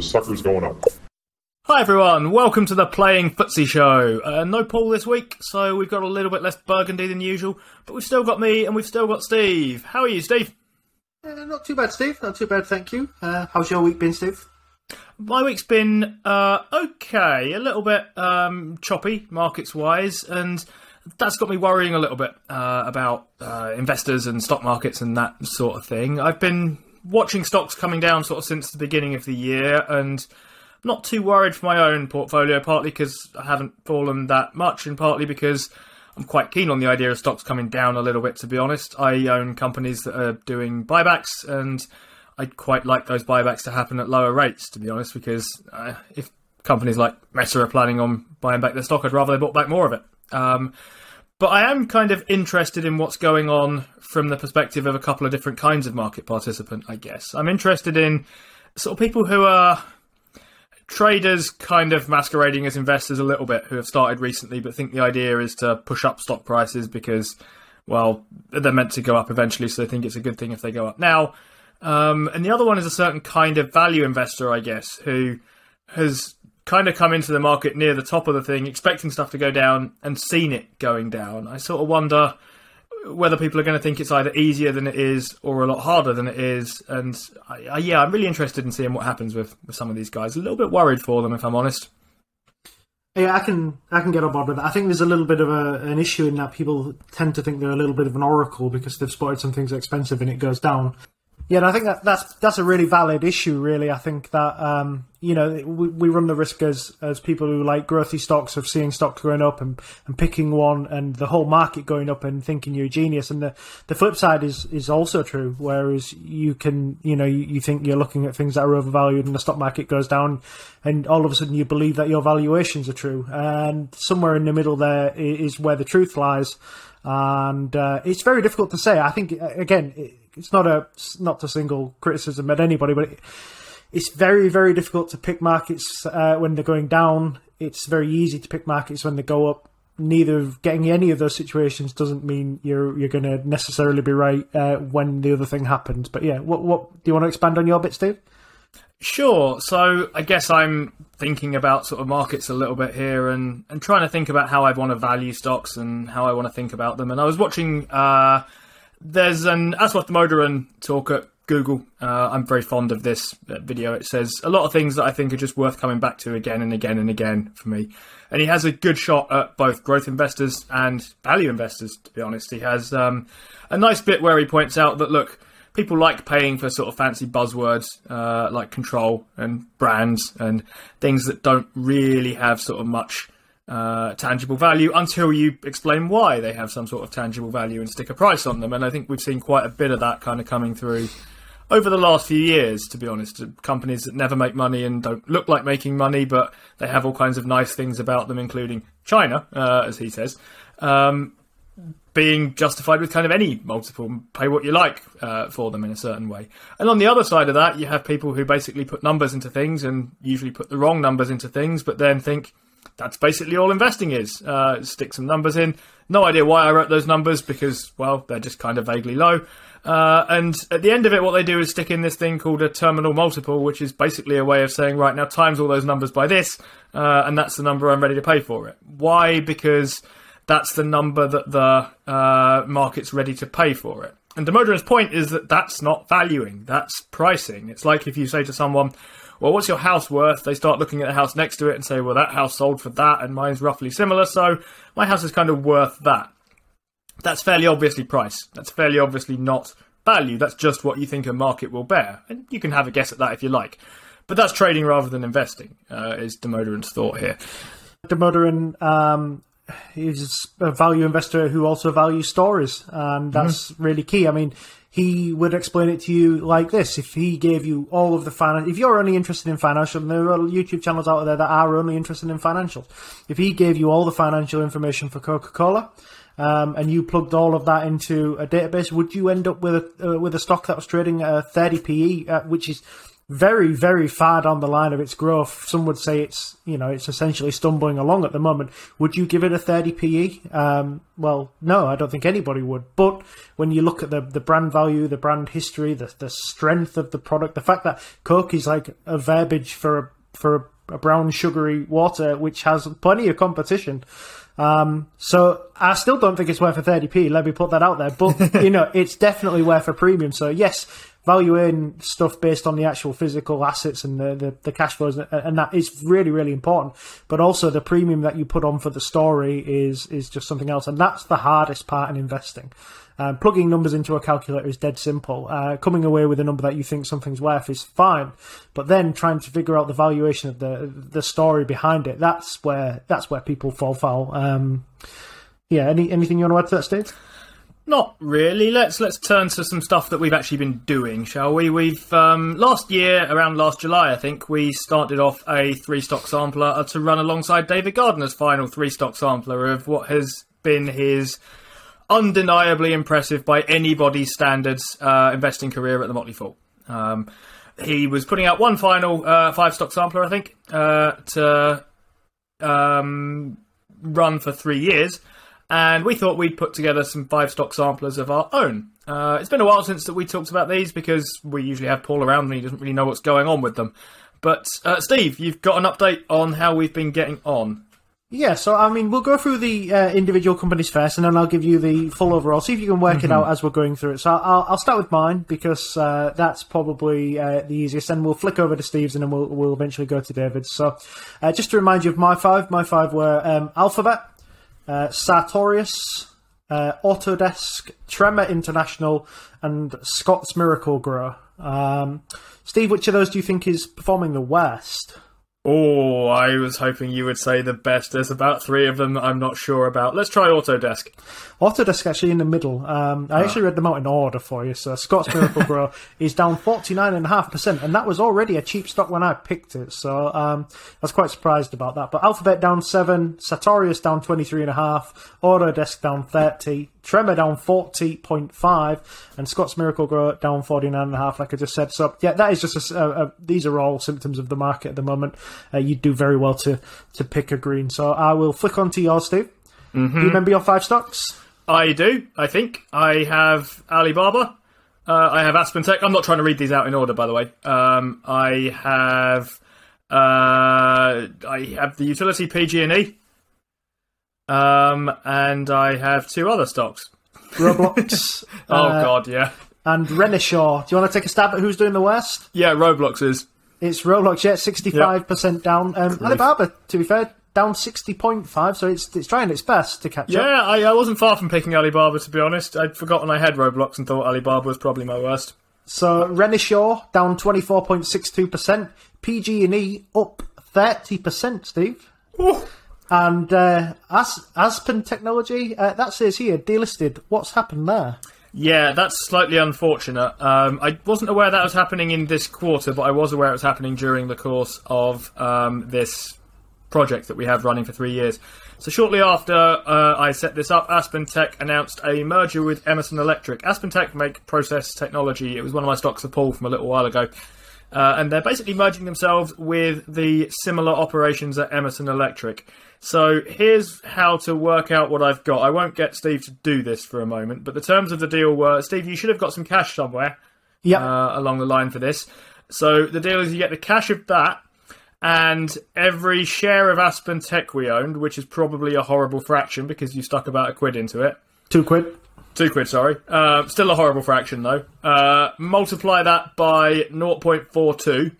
The sucker's going up. Hi everyone, welcome to the Playing Footsie Show. Uh, no Paul this week, so we've got a little bit less burgundy than usual, but we've still got me and we've still got Steve. How are you, Steve? Uh, not too bad, Steve. Not too bad, thank you. Uh, how's your week been, Steve? My week's been uh, okay, a little bit um, choppy markets wise, and that's got me worrying a little bit uh, about uh, investors and stock markets and that sort of thing. I've been watching stocks coming down sort of since the beginning of the year, and not too worried for my own portfolio, partly because I haven't fallen that much, and partly because I'm quite keen on the idea of stocks coming down a little bit, to be honest. I own companies that are doing buybacks, and I'd quite like those buybacks to happen at lower rates, to be honest, because uh, if companies like Meta are planning on buying back their stock, I'd rather they bought back more of it. Um, but I am kind of interested in what's going on from the perspective of a couple of different kinds of market participant, I guess. I'm interested in sort of people who are traders kind of masquerading as investors a little bit who have started recently but think the idea is to push up stock prices because well they're meant to go up eventually so they think it's a good thing if they go up now um, and the other one is a certain kind of value investor i guess who has kind of come into the market near the top of the thing expecting stuff to go down and seen it going down i sort of wonder whether people are going to think it's either easier than it is or a lot harder than it is. And I, I, yeah, I'm really interested in seeing what happens with, with some of these guys. A little bit worried for them, if I'm honest. Yeah, I can I can get on board with that. I think there's a little bit of a, an issue in that people tend to think they're a little bit of an oracle because they've spotted some things expensive and it goes down. Yeah, and I think that that's that's a really valid issue. Really, I think that um, you know we, we run the risk as as people who like growthy stocks of seeing stocks going up and, and picking one and the whole market going up and thinking you're a genius. And the, the flip side is is also true. Whereas you can you know you, you think you're looking at things that are overvalued and the stock market goes down, and all of a sudden you believe that your valuations are true. And somewhere in the middle there is where the truth lies and uh, it's very difficult to say. I think again, it's not a not a single criticism at anybody, but it, it's very very difficult to pick markets uh, when they're going down. It's very easy to pick markets when they go up. Neither getting any of those situations doesn't mean you're you're going to necessarily be right uh, when the other thing happens. But yeah, what what do you want to expand on your bit, Steve? Sure. So I guess I'm thinking about sort of markets a little bit here and, and trying to think about how I want to value stocks and how I want to think about them. And I was watching uh, there's an Aswath Damodaran talk at Google. Uh, I'm very fond of this video. It says a lot of things that I think are just worth coming back to again and again and again for me. And he has a good shot at both growth investors and value investors, to be honest. He has um, a nice bit where he points out that, look, people like paying for sort of fancy buzzwords uh, like control and brands and things that don't really have sort of much uh, tangible value until you explain why they have some sort of tangible value and stick a price on them. And I think we've seen quite a bit of that kind of coming through over the last few years, to be honest. Companies that never make money and don't look like making money, but they have all kinds of nice things about them, including China, uh, as he says. Um, being justified with kind of any multiple, pay what you like uh, for them in a certain way. And on the other side of that, you have people who basically put numbers into things and usually put the wrong numbers into things, but then think, that's basically all investing is. Uh, stick some numbers in. No idea why I wrote those numbers because, well, they're just kind of vaguely low. Uh, and at the end of it, what they do is stick in this thing called a terminal multiple, which is basically a way of saying, right now, times all those numbers by this, uh, and that's the number I'm ready to pay for it. Why? Because that's the number that the uh, market's ready to pay for it. And Damodaran's point is that that's not valuing, that's pricing. It's like if you say to someone, well, what's your house worth? They start looking at the house next to it and say, well, that house sold for that, and mine's roughly similar, so my house is kind of worth that. That's fairly obviously price. That's fairly obviously not value. That's just what you think a market will bear. And you can have a guess at that if you like. But that's trading rather than investing, uh, is Damodaran's thought here. Damodaran um, is a value investor who also values stories, and that's mm-hmm. really key. I mean, he would explain it to you like this. If he gave you all of the finance, if you're only interested in financial, and there are YouTube channels out there that are only interested in financials. If he gave you all the financial information for Coca-Cola, um, and you plugged all of that into a database, would you end up with a uh, with a stock that was trading at a 30 PE, uh, which is very, very far down the line of its growth. Some would say it's, you know, it's essentially stumbling along at the moment. Would you give it a 30 PE? Um, well, no, I don't think anybody would. But when you look at the, the brand value, the brand history, the, the strength of the product, the fact that Coke is like a verbiage for a, for a, brown sugary water, which has plenty of competition. Um, so I still don't think it's worth a 30p. Let me put that out there. But, you know, it's definitely worth a premium. So yes, valuing stuff based on the actual physical assets and the, the, the, cash flows and that is really really important. But also the premium that you put on for the story is is just something else. And that's the hardest part in investing. Um, plugging numbers into a calculator is dead simple. Uh, coming away with a number that you think something's worth is fine. But then trying to figure out the valuation of the the story behind it that's where that's where people fall foul. Um, yeah any anything you want to add to that Steve not really. Let's let's turn to some stuff that we've actually been doing, shall we? We've um, last year, around last July, I think, we started off a three stock sampler to run alongside David Gardner's final three stock sampler of what has been his undeniably impressive by anybody's standards uh, investing career at the Motley Fool. Um, he was putting out one final uh, five stock sampler, I think, uh, to um, run for three years and we thought we'd put together some five stock samplers of our own. Uh, it's been a while since that we talked about these because we usually have Paul around and he doesn't really know what's going on with them. But uh, Steve, you've got an update on how we've been getting on. Yeah, so I mean, we'll go through the uh, individual companies first, and then I'll give you the full overall. See if you can work mm-hmm. it out as we're going through it. So I'll, I'll start with mine because uh, that's probably uh, the easiest. And we'll flick over to Steve's, and then we'll we'll eventually go to David's. So uh, just to remind you of my five, my five were um, Alphabet, Sartorius, uh, Autodesk, Tremor International, and Scotts Miracle-Gro. Um, Steve, which of those do you think is performing the worst? Oh, I was hoping you would say the best. There's about three of them I'm not sure about. Let's try Autodesk. Autodesk actually in the middle. Um, I actually read them out in order for you. So Scotts Miracle-Gro is down 49.5%, and that was already a cheap stock when I picked it. So um, I was quite surprised about that. But Alphabet down 7, Sartorius down 23.5, Autodesk down 30, Tremor down 40.5, and Scotts Miracle Gro down 49.5, like I just said. So, yeah, that is just a, a, a, these are all symptoms of the market at the moment. Uh, you do very well to, to pick a green. So I will flick on to yours, Steve. Mm-hmm. Do you remember your five stocks? I do, I think. I have Alibaba. Uh, I have Aspen Tech. I'm not trying to read these out in order, by the way. Um, I have uh, I have the utility PG&E. Um, and I have two other stocks. Roblox. oh uh, God, yeah. And Renishaw. Do you want to take a stab at who's doing the worst? Yeah, Roblox is. It's Roblox. Yeah, sixty-five percent down. Um, Alibaba, to be fair, down sixty point five. So it's it's trying its best to catch yeah, up. Yeah, I, I wasn't far from picking Alibaba to be honest. I'd forgotten I had Roblox and thought Alibaba was probably my worst. So Renishaw down twenty four point six two percent. PG and E up thirty percent. Steve. Ooh. And uh, As- Aspen Technology, uh, that says here, delisted. What's happened there? Yeah, that's slightly unfortunate. Um, I wasn't aware that was happening in this quarter, but I was aware it was happening during the course of um, this project that we have running for three years. So shortly after uh, I set this up, Aspen Tech announced a merger with Emerson Electric. Aspen Tech make process technology. It was one of my stocks of Paul from a little while ago. Uh, and they're basically merging themselves with the similar operations at Emerson Electric. So here's how to work out what I've got. I won't get Steve to do this for a moment, but the terms of the deal were Steve, you should have got some cash somewhere yep. uh, along the line for this. So the deal is you get the cash of that and every share of Aspen Tech we owned, which is probably a horrible fraction because you stuck about a quid into it. Two quid. Two quid, sorry. Uh, still a horrible fraction, though. Uh, multiply that by 0.42,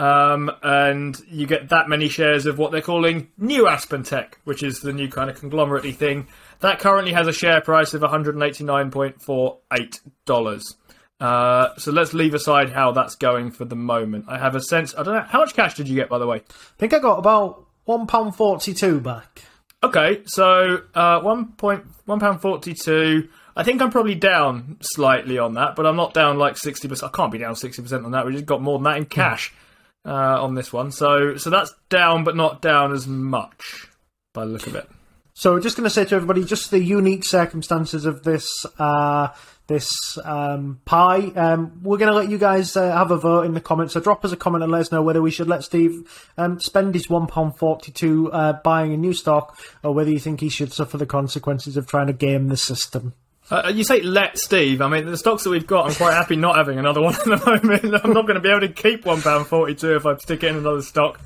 um, and you get that many shares of what they're calling New Aspen Tech, which is the new kind of conglomerate thing. That currently has a share price of $189.48. Uh, so let's leave aside how that's going for the moment. I have a sense. I don't know. How much cash did you get, by the way? I think I got about £1.42 back. Okay, so uh, one point one pound forty two. I think I'm probably down slightly on that, but I'm not down like 60%. I can't be down 60% on that. We just got more than that in cash uh, on this one. So so that's down, but not down as much by the look of it. So just going to say to everybody, just the unique circumstances of this uh, this um, pie. Um, we're going to let you guys uh, have a vote in the comments. So drop us a comment and let us know whether we should let Steve um, spend his one pound forty two uh, buying a new stock, or whether you think he should suffer the consequences of trying to game the system. Uh, you say let Steve. I mean, the stocks that we've got, I'm quite happy not having another one at the moment. I'm not going to be able to keep one pound forty two if I stick it in another stock.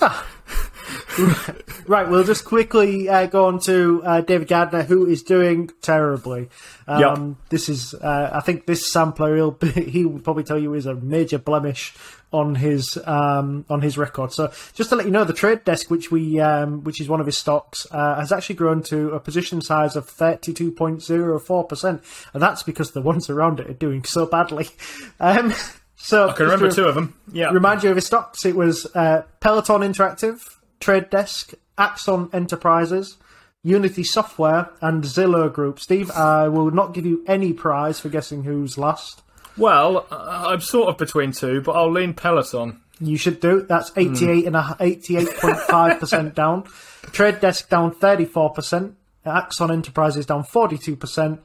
right, we'll just quickly uh, go on to uh, David Gardner, who is doing terribly. Um, Yep. This is, uh, I think, this sampler he'll be, he will probably tell you is a major blemish on his um, on his record. So, just to let you know, the trade desk, which we um, which is one of his stocks, uh, has actually grown to a position size of thirty two point zero four percent, and that's because the ones around it are doing so badly. Um, so, I can remember two of them. Yeah. Remind you of his stocks. It was uh, Peloton Interactive, Trade Desk, Axon Enterprises, Unity Software, and Zillow Group. Steve, I will not give you any prize for guessing who's last. Well, uh, I'm sort of between two, but I'll lean Peloton. You should do. That's eighty-eight and eighty-eight point five percent down. Trade Desk down 34%. Axon Enterprises down 42%.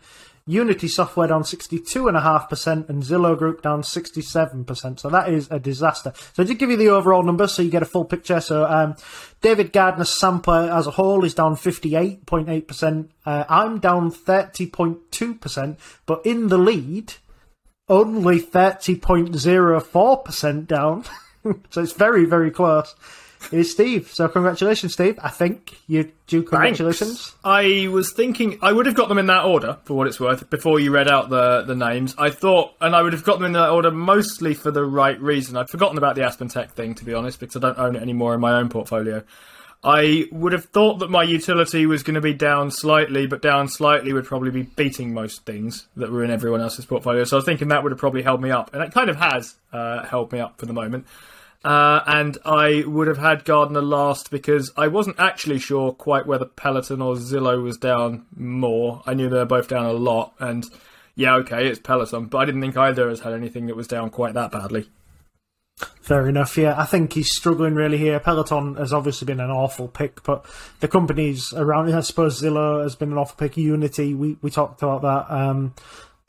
Unity Software down 62.5% and Zillow Group down 67%. So that is a disaster. So I did give you the overall numbers so you get a full picture. So um, David Gardner's sampler as a whole is down 58.8%. Uh, I'm down 30.2%, but in the lead, only 30.04% down. so it's very, very close. Is Steve. So congratulations, Steve. I think you do congratulations. I was thinking I would have got them in that order for what it's worth before you read out the the names. I thought, and I would have got them in that order mostly for the right reason. I'd forgotten about the Aspen Tech thing to be honest because I don't own it anymore in my own portfolio. I would have thought that my utility was going to be down slightly, but down slightly would probably be beating most things that were in everyone else's portfolio. So I was thinking that would have probably held me up, and it kind of has uh, held me up for the moment. Uh, and I would have had Gardner last because I wasn't actually sure quite whether Peloton or Zillow was down more. I knew they were both down a lot, and yeah, okay, it's Peloton, but I didn't think either has had anything that was down quite that badly. Fair enough. Yeah, I think he's struggling really here. Peloton has obviously been an awful pick, but the companies around, it, I suppose Zillow has been an awful pick. Unity, we we talked about that. Um,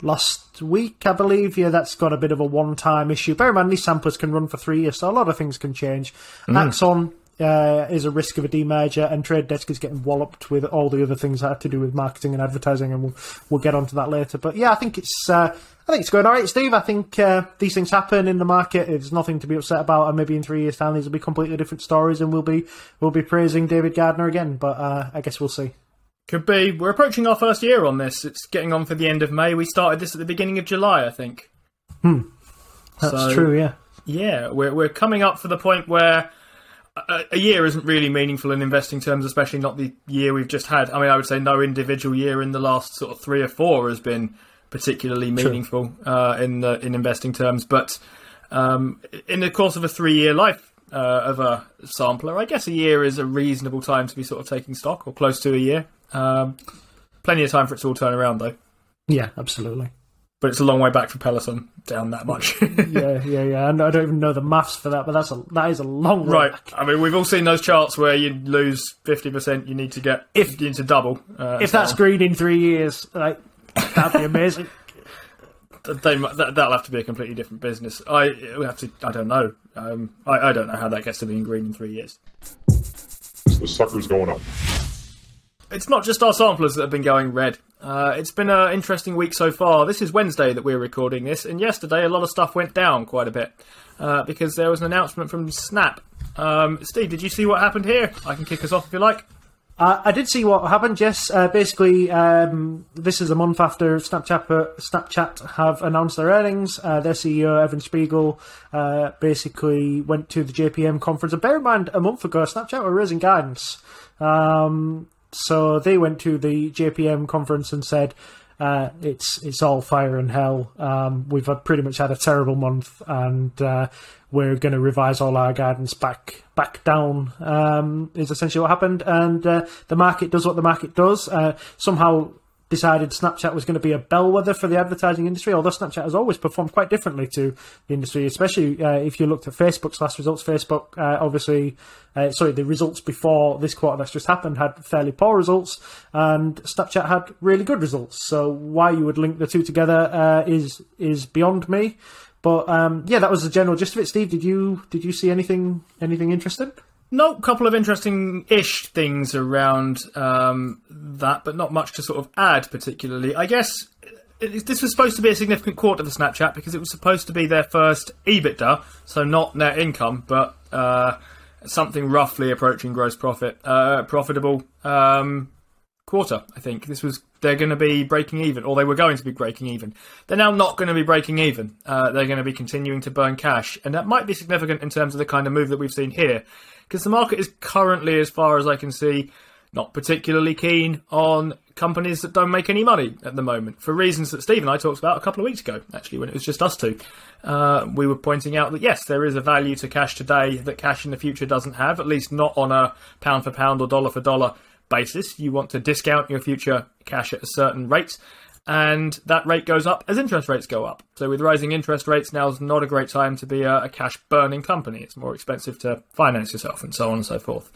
last week, I believe. Yeah, that's got a bit of a one-time issue. Bear in mind, these samplers can run for three years, so a lot of things can change. Axon uh, is a risk of a demerger, and Trade Desk is getting walloped with all the other things that have to do with marketing and advertising, and we'll we'll get onto that later. But yeah, I think it's uh, I think it's going all right, Steve. I think uh, these things happen in the market. There's nothing to be upset about, and maybe in three years' time, these will be completely different stories, and we'll be we'll be praising David Gardner again. But uh, I guess we'll see. Could be. We're approaching our first year on this. It's getting on for the end of May. We started this at the beginning of July, I think. That's So- true. Yeah. Yeah, we're we're coming up for the point where a, a year isn't really meaningful in investing terms, especially not the year we've just had. I mean, I would say no individual year in the last sort of three or four has been particularly meaningful uh, in the in investing terms, but um, in the course of a three-year life uh, of a sampler, I guess a year is a reasonable time to be sort of taking stock, or close to a year. Um, plenty of time for it to all turn around, though. Yeah. Absolutely. But it's a long way back for Peloton down that much. yeah. Yeah. Yeah. And I don't even know the maths for that, but that's a that is a long way Right. back. I mean, we've all seen those charts where you lose fifty percent. You need to get If- you need to double. Uh, If so that's green in three years, like that'd be amazing. they, that, that'll have to be a completely different business. I we have to. I don't know. Um, I, I don't know how that gets to being green in three years. The sucker's going up. It's not just our samplers that have been going red. Uh, it's been an interesting week so far. This is Wednesday that we're recording this, and yesterday a lot of stuff went down quite a bit uh, because there was an announcement from Snap. Um, Steve, did you see what happened here? I can kick us off if you like. Uh, I did see what happened. Yes, uh, basically, um, this is a month after Snapchat uh, Snapchat have announced their earnings. Uh, their CEO Evan Spiegel basically went to the JPM conference. And bear in mind, a month ago, Snapchat were raising guidance. Um, so they went to the JPM conference and said. Uh, it's it's all fire and hell. Um, we've had pretty much had a terrible month, and uh, we're going to revise all our guidance back back down. Um, is essentially what happened, and uh, the market does what the market does. Uh, somehow decided Snapchat was going to be a bellwether for the advertising industry, although Snapchat has always performed quite differently to the industry, especially uh, if you looked at Facebook's last results. Facebook, uh, obviously, uh, sorry, the results before this quarter that's just happened had fairly poor results, and Snapchat had really good results. So why you would link the two together uh, is is beyond me. But um, yeah, that was the general gist of it. Steve, did you did you see anything anything interesting? No, couple of interesting-ish things around um, that, but not much to sort of add particularly. I guess it, this was supposed to be a significant quarter for Snapchat because it was supposed to be their first EBITDA, so not net income, but uh, something roughly approaching gross profit, uh, profitable um, quarter. I think this was they're going to be breaking even, or they were going to be breaking even. They're now not going to be breaking even. Uh, they're going to be continuing to burn cash, and that might be significant in terms of the kind of move that we've seen here because the market is currently, as far as I can see, not particularly keen on companies that don't make any money at the moment for reasons that Steve and I talked about a couple of weeks ago, actually, when it was just us two. Uh, we were pointing out that yes, there is a value to cash today that cash in the future doesn't have, at least not on a pound for pound or dollar for dollar basis. You want to discount your future cash at a certain rate and that rate goes up as interest rates go up. So with rising interest rates, now is not a great time to be a, a cash burning company. It's more expensive to finance yourself, and so on and so forth.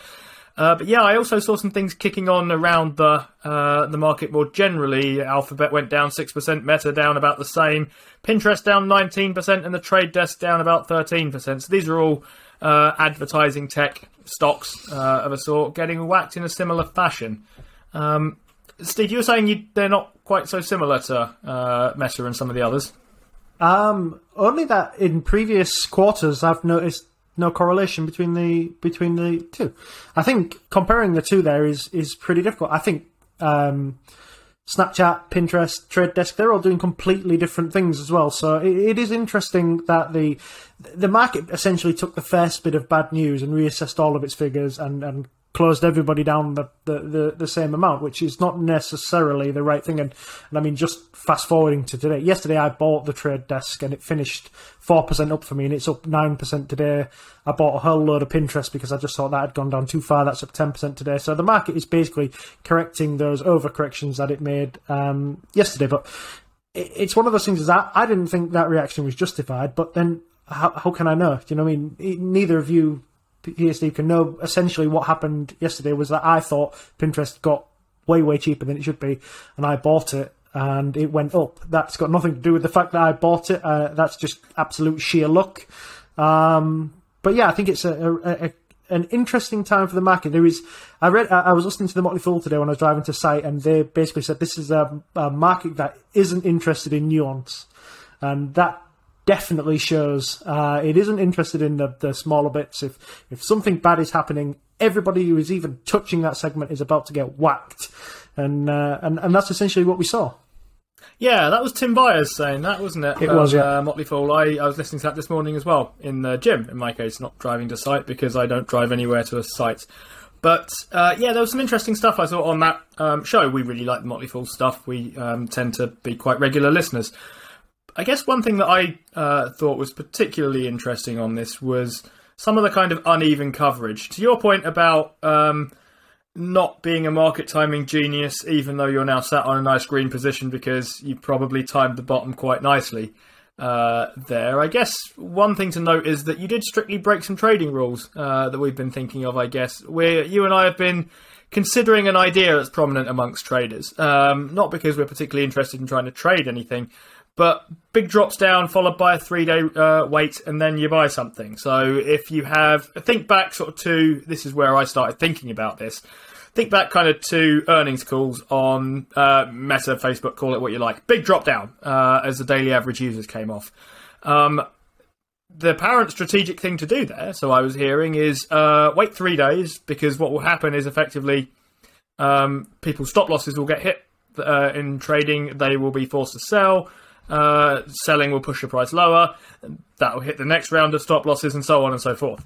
Uh, but yeah, I also saw some things kicking on around the uh, the market more generally. Alphabet went down six percent, Meta down about the same, Pinterest down nineteen percent, and the Trade Desk down about thirteen percent. So these are all uh, advertising tech stocks uh, of a sort getting whacked in a similar fashion. Um, Steve, you were saying you, they're not quite so similar to uh, Meta and some of the others. Um, only that in previous quarters I've noticed no correlation between the between the two. I think comparing the two there is is pretty difficult. I think um, Snapchat, Pinterest, Trade Desk, they're all doing completely different things as well. So it, it is interesting that the the market essentially took the first bit of bad news and reassessed all of its figures and, and closed everybody down the, the, the, the, same amount, which is not necessarily the right thing. And, and I mean, just fast forwarding to today. Yesterday, I bought the trade desk and it finished 4% up for me, and it's up 9% today. I bought a whole load of Pinterest because I just thought that had gone down too far. That's up 10% today. So the market is basically correcting those overcorrections that it made um, yesterday. But it's one of those things that I didn't think that reaction was justified, but then how, how can I know? Do you know what I mean? Neither of you here, can know essentially what happened yesterday was that I thought Pinterest got way, way cheaper than it should be, and I bought it and it went up. That's got nothing to do with the fact that I bought it. Uh, that's just absolute sheer luck. Um, but yeah, I think it's a, a, a, an interesting time for the market. There is, I read, I was listening to the Motley Fool today when I was driving to site, and they basically said this is a, a market that isn't interested in nuance, and that definitely shows uh, it isn't interested in the, the smaller bits. If if something bad is happening, everybody who is even touching that segment is about to get whacked, and uh, and and that's essentially what we saw. Yeah, that was Tim Beyers saying that, wasn't it? It was, yeah. Uh, Motley Fool. I, I was listening to that this morning as well in the gym. In my case, not driving to site because I don't drive anywhere to a site. But uh, yeah, there was some interesting stuff I saw on that um, show. We really like the Motley Fool stuff. We um, tend to be quite regular listeners. I guess one thing that I uh, thought was particularly interesting on this was some of the kind of uneven coverage. To your point about um, not being a market timing genius, even though you're now sat on a nice green position because you probably timed the bottom quite nicely uh, there. I guess one thing to note is that you did strictly break some trading rules uh, that we've been thinking of. I guess where you and I have been considering an idea that's prominent amongst traders. Um, not because we're particularly interested in trying to trade anything, but big drops down, followed by a three day uh, wait, and then you buy something. So if you have, think back sort of to this is where I started thinking about this. Think back kind of to earnings calls on uh, Meta, Facebook, call it what you like. Big drop down uh, as the daily average users came off. Um, the apparent strategic thing to do there, so I was hearing, is uh, wait three days because what will happen is effectively um, people's stop losses will get hit uh, in trading. They will be forced to sell uh, selling will push the price lower. That will hit the next round of stop losses, and so on and so forth.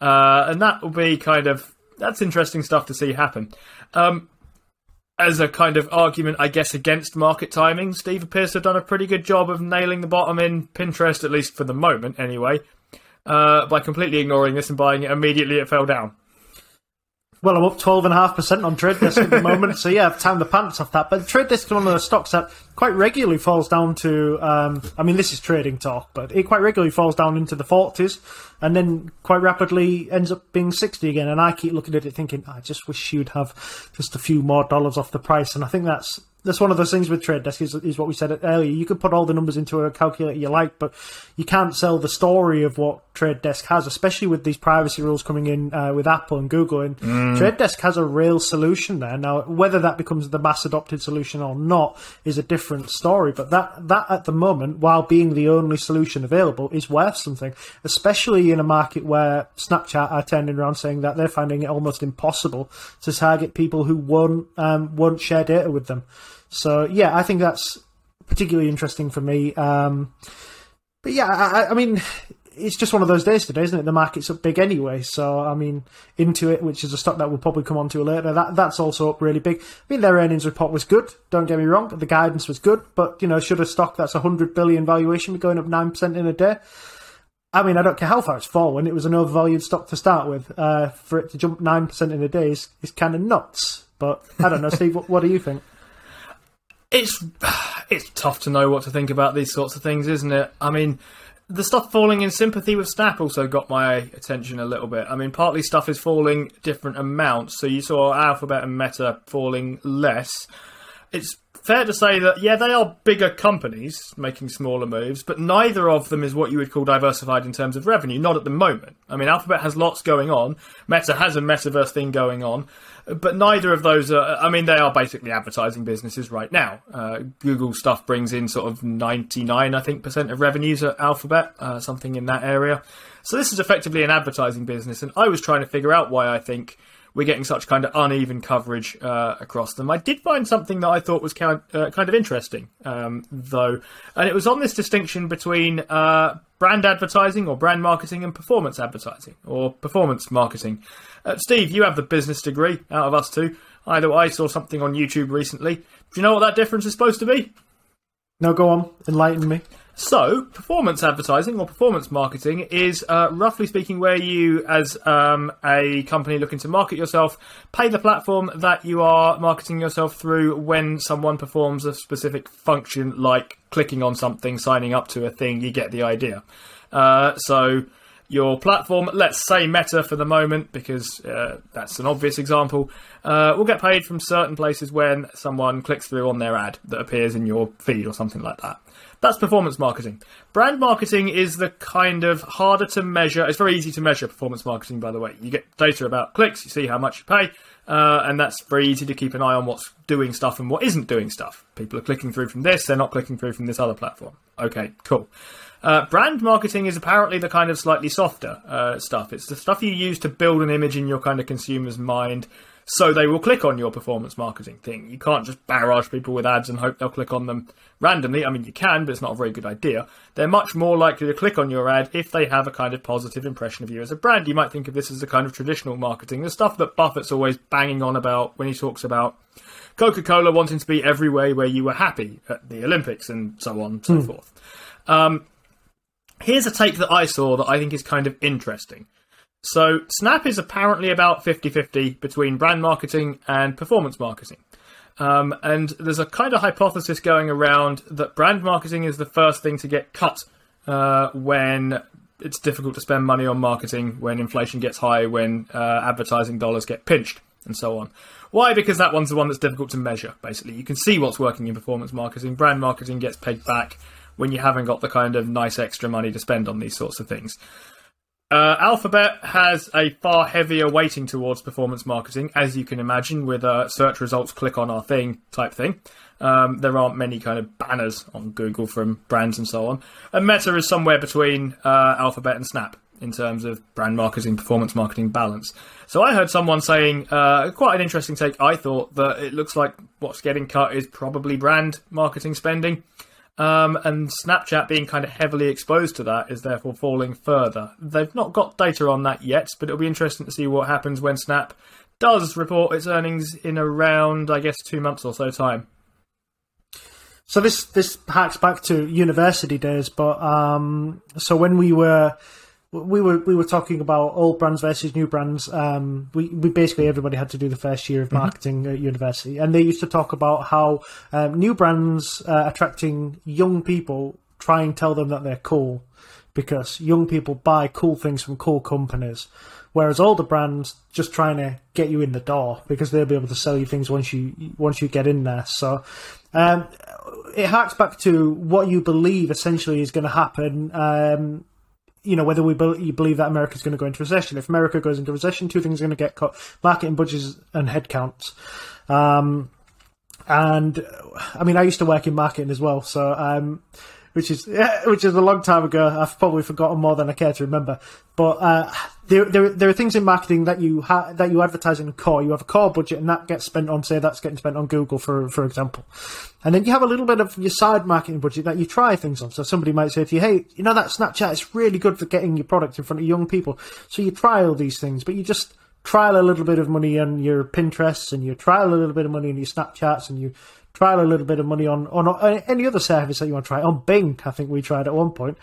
Uh, and that will be kind of that's interesting stuff to see happen. Um, as a kind of argument, I guess, against market timing, Steve appears to have done a pretty good job of nailing the bottom in Pinterest, at least for the moment, anyway, uh, by completely ignoring this and buying it immediately. It fell down. Well, I'm up 12.5% on Trade Desk at the moment, so yeah, I've timed the pants off that. But Trade Desk is one of those stocks that quite regularly falls down to, um, I mean, this is trading talk, but it quite regularly falls down into the 40s and then quite rapidly ends up being 60 again. And I keep looking at it thinking, I just wish you'd have just a few more dollars off the price. And I think that's that's one of those things with Trade Desk is, is what we said earlier. You can put all the numbers into a calculator you like, but you can't sell the story of what Trade Desk has, especially with these privacy rules coming in uh, with Apple and Google. And mm. Trade Desk has a real solution there. Now, whether that becomes the mass adopted solution or not is a different story. But that that at the moment, while being the only solution available, is worth something, especially in a market where Snapchat are turning around saying that they're finding it almost impossible to target people who won't um, won't share data with them. So yeah, I think that's particularly interesting for me. Um, but yeah, I, I, mean, it's just one of those days today, isn't it? The market's up big anyway. So I mean, Intuit, which is a stock that we'll probably come on to later, that that's also up really big. I mean, their earnings report was good. Don't get me wrong, the guidance was good. But you know, should a stock that's a hundred billion valuation be going up nine percent in a day? I mean, I don't care how far it's fallen. It was an overvalued stock to start with. Uh, for it to jump nine percent in a day is, is kind of nuts. But I don't know, Steve. what, what do you think? It's it's tough to know what to think about these sorts of things, isn't it? I mean, the stuff falling in sympathy with Snap also got my attention a little bit. I mean, partly stuff is falling different amounts. So you saw Alphabet and Meta falling less. It's fair to say that yeah, they are bigger companies making smaller moves, but neither of them is what you would call diversified in terms of revenue. Not at the moment. I mean, Alphabet has lots going on. Meta has a metaverse thing going on, but neither of those are. I mean, they are basically advertising businesses right now. Uh, Google stuff brings in sort of ninety nine, I think, percent of revenues at Alphabet, uh, something in that area. So this is effectively an advertising business, and I was trying to figure out why I think we're getting such kind of uneven coverage uh, across them. I did find something that I thought was kind uh, kind of interesting, um, though, and it was on this distinction between uh, brand advertising or brand marketing and performance advertising or performance marketing. Uh, Steve, you have the business degree out of us two. Either I saw something on YouTube recently. Do you know what that difference is supposed to be? No, go on, enlighten me. So, performance advertising or performance marketing is, uh, roughly speaking, where you, as um, a company looking to market yourself, pay the platform that you are marketing yourself through when someone performs a specific function, like clicking on something, signing up to a thing. You get the idea. Uh, so, your platform, let's say Meta for the moment, because uh, that's an obvious example, uh, will get paid from certain places when someone clicks through on their ad that appears in your feed or something like that. That's performance marketing. Brand marketing is the kind of harder to measure. It's very easy to measure performance marketing, by the way. You get data about clicks, you see how much you pay, uh, and that's very easy to keep an eye on what's doing stuff and what isn't doing stuff. People are clicking through from this, they're not clicking through from this other platform. Okay, cool. Uh, brand marketing is apparently the kind of slightly softer uh, stuff. It's the stuff you use to build an image in your kind of consumer's mind so they will click on your performance marketing thing. You can't just barrage people with ads and hope they'll click on them randomly. I mean, you can, but it's not a very good idea. They're much more likely to click on your ad if they have a kind of positive impression of you as a brand. You might think of this as a kind of traditional marketing, the stuff that Buffett's always banging on about when he talks about Coca Cola wanting to be everywhere where you were happy at the Olympics and so on and so mm. forth. Um, here's a take that I saw that I think is kind of interesting. So, Snap is apparently about 50 50 between brand marketing and performance marketing. Um, and there's a kind of hypothesis going around that brand marketing is the first thing to get cut uh, when it's difficult to spend money on marketing, when inflation gets high, when uh, advertising dollars get pinched, and so on. Why? Because that one's the one that's difficult to measure, basically. You can see what's working in performance marketing. Brand marketing gets pegged back when you haven't got the kind of nice extra money to spend on these sorts of things. Uh, Alphabet has a far heavier weighting towards performance marketing, as you can imagine, with uh, search results click on our thing type thing. Um, there aren't many kind of banners on Google from brands and so on. And Meta is somewhere between uh, Alphabet and Snap in terms of brand marketing, performance marketing balance. So I heard someone saying, uh, quite an interesting take, I thought, that it looks like what's getting cut is probably brand marketing spending. Um, and Snapchat being kind of heavily exposed to that is therefore falling further. They've not got data on that yet, but it'll be interesting to see what happens when Snap does report its earnings in around, I guess, two months or so time. So this this harks back to university days, but um, so when we were we were we were talking about old brands versus new brands. Um, we, we basically everybody had to do the first year of marketing at university, and they used to talk about how um, new brands uh, attracting young people try and tell them that they're cool because young people buy cool things from cool companies, whereas older brands just trying to get you in the door because they'll be able to sell you things once you once you get in there. So. Um, it harks back to what you believe essentially is going to happen um, you know whether we be- you believe that America's going to go into recession. If America goes into recession, two things are going to get cut: marketing budgets and headcounts. Um, and I mean, I used to work in marketing as well, so um, which is which is a long time ago. I've probably forgotten more than I care to remember. But uh, there, there, there are things in marketing that you ha- that you advertise in a core. You have a core budget, and that gets spent on, say, that's getting spent on Google, for for example. And then you have a little bit of your side marketing budget that you try things on. So somebody might say to you, "Hey, you know that Snapchat is really good for getting your product in front of young people." So you trial these things, but you just trial a little bit of money on your Pinterests, and you trial a little bit of money on your Snapchats, and you trial a little bit of money on, on any other service that you want to try. On Bing, I think we tried at one point.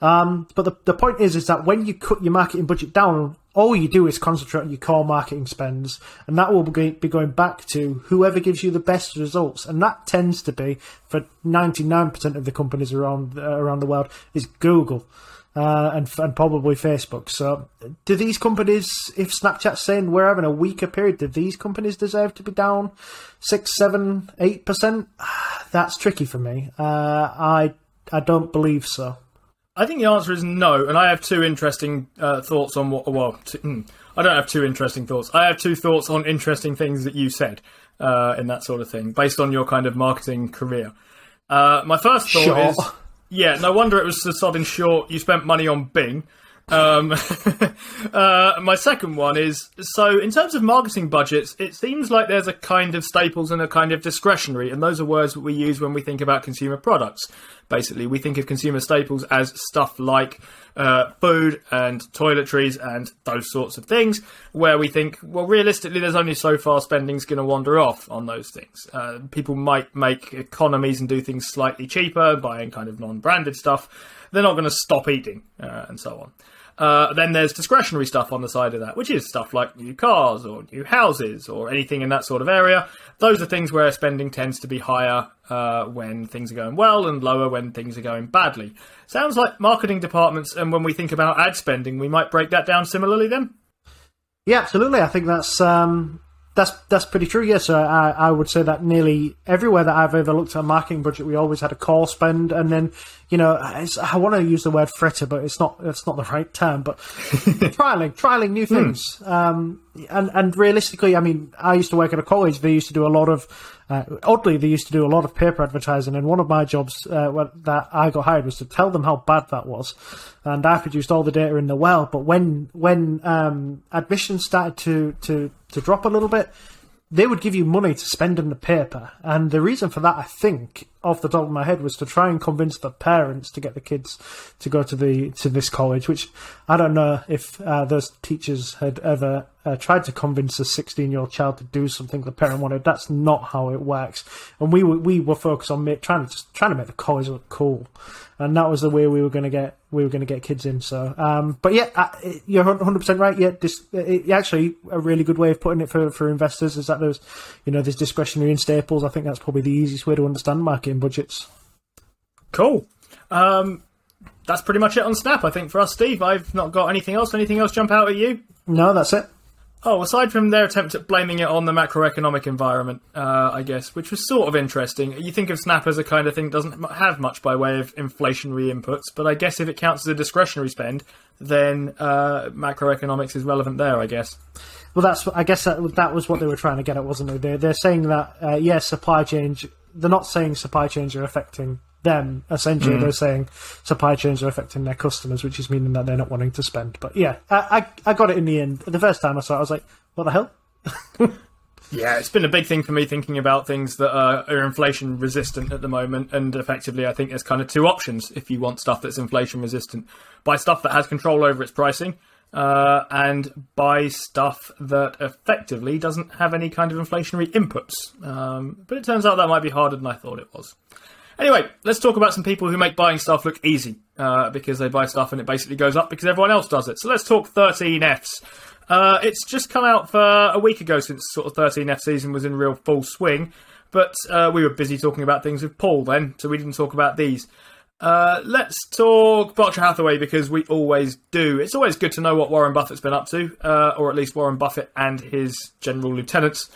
Um, but the, the point is, is that when you cut your marketing budget down, all you do is concentrate on your core marketing spends, and that will be going back to whoever gives you the best results, and that tends to be for ninety nine percent of the companies around uh, around the world is Google uh, and, and probably Facebook. So, do these companies, if Snapchat's saying we're having a weaker period, do these companies deserve to be down six, seven, eight percent? That's tricky for me. Uh, I I don't believe so. I think the answer is no, and I have two interesting uh, thoughts on what. Well, two, mm, I don't have two interesting thoughts. I have two thoughts on interesting things that you said uh, in that sort of thing, based on your kind of marketing career. Uh, my first thought Sure. is yeah, no wonder it was so sudden short. You spent money on Bing. Um, uh, my second one is so in terms of marketing budgets, it seems like there's a kind of staples and a kind of discretionary, and those are words that we use when we think about consumer products. Basically, we think of consumer staples as stuff like uh, food and toiletries and those sorts of things, where we think, well, realistically, there's only so far spending's going to wander off on those things. Uh, people might make economies and do things slightly cheaper, buying kind of non-branded stuff. They're not going to stop eating uh, and so on. Uh, then there's discretionary stuff on the side of that, which is stuff like new cars or new houses or anything in that sort of area. Those are things where spending tends to be higher uh, when things are going well and lower when things are going badly. Sounds like marketing departments, and when we think about ad spending, we might break that down similarly then? Yeah, absolutely. I think that's um, that's that's pretty true. Yes, uh, I I would say that nearly everywhere that I've ever looked at a marketing budget, we always had a core spend, and then you know it's, I want to use the word fritter, but it's not it's not the right term. But trialing trialing new things, um, and and realistically, I mean, I used to work at a college. They used to do a lot of uh, oddly, they used to do a lot of paper advertising, and one of my jobs uh, that I got hired was to tell them how bad that was, and I produced all the data in the well. But when when um, admissions started to, to to drop a little bit, they would give you money to spend in the paper, and the reason for that, I think, off the top of my head, was to try and convince the parents to get the kids to go to the to this college. Which I don't know if uh, those teachers had ever uh, tried to convince a sixteen-year-old child to do something the parent wanted. That's not how it works. And we were, we were focused on make, trying to trying to make the college look cool, and that was the way we were going to get we were going to get kids in. So, um, but yeah, you're 100 percent right. Yeah, this it, actually a really good way of putting it for, for investors is that there's you know there's discretionary and staples. I think that's probably the easiest way to understand marketing budgets. Cool. Um, that's pretty much it on Snap, I think, for us, Steve. I've not got anything else. Anything else jump out at you? No, that's it. Oh, aside from their attempt at blaming it on the macroeconomic environment, uh, I guess, which was sort of interesting. You think of Snap as a kind of thing that doesn't have much by way of inflationary inputs, but I guess if it counts as a discretionary spend, then uh, macroeconomics is relevant there, I guess. Well, that's I guess that that was what they were trying to get at, wasn't it? They're they're saying that uh, yes, supply chains. They're not saying supply chains are affecting them. Essentially, mm. they're saying supply chains are affecting their customers, which is meaning that they're not wanting to spend. But yeah, I I, I got it in the end. The first time I saw it, I was like, what the hell? Yeah, it's been a big thing for me thinking about things that are, are inflation resistant at the moment, and effectively, I think there's kind of two options if you want stuff that's inflation resistant: buy stuff that has control over its pricing, uh, and buy stuff that effectively doesn't have any kind of inflationary inputs. Um, but it turns out that might be harder than I thought it was. Anyway, let's talk about some people who make buying stuff look easy uh, because they buy stuff and it basically goes up because everyone else does it. So let's talk 13Fs. Uh, it's just come out for a week ago since sort of 13F season was in real full swing, but uh, we were busy talking about things with Paul then, so we didn't talk about these. Uh, let's talk Berkshire Hathaway because we always do. It's always good to know what Warren Buffett's been up to, uh, or at least Warren Buffett and his general lieutenants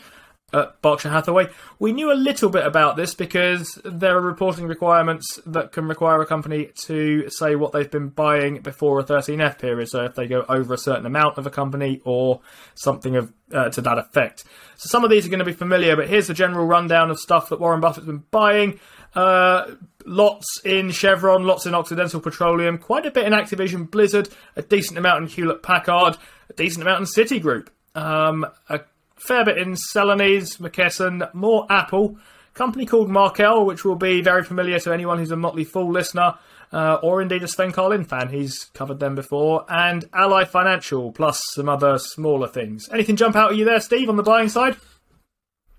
at Berkshire Hathaway. We knew a little bit about this because there are reporting requirements that can require a company to say what they've been buying before a 13F period. So if they go over a certain amount of a company or something of uh, to that effect. So some of these are going to be familiar, but here's the general rundown of stuff that Warren Buffett's been buying. Uh, lots in Chevron, lots in Occidental Petroleum, quite a bit in Activision Blizzard, a decent amount in Hewlett Packard, a decent amount in Citigroup. Um, a fair bit in Celanese, McKesson, more Apple, company called Markel, which will be very familiar to anyone who's a Motley Fool listener, uh, or indeed a Sven Carlin fan. He's covered them before, and Ally Financial, plus some other smaller things. Anything jump out at you there, Steve, on the buying side?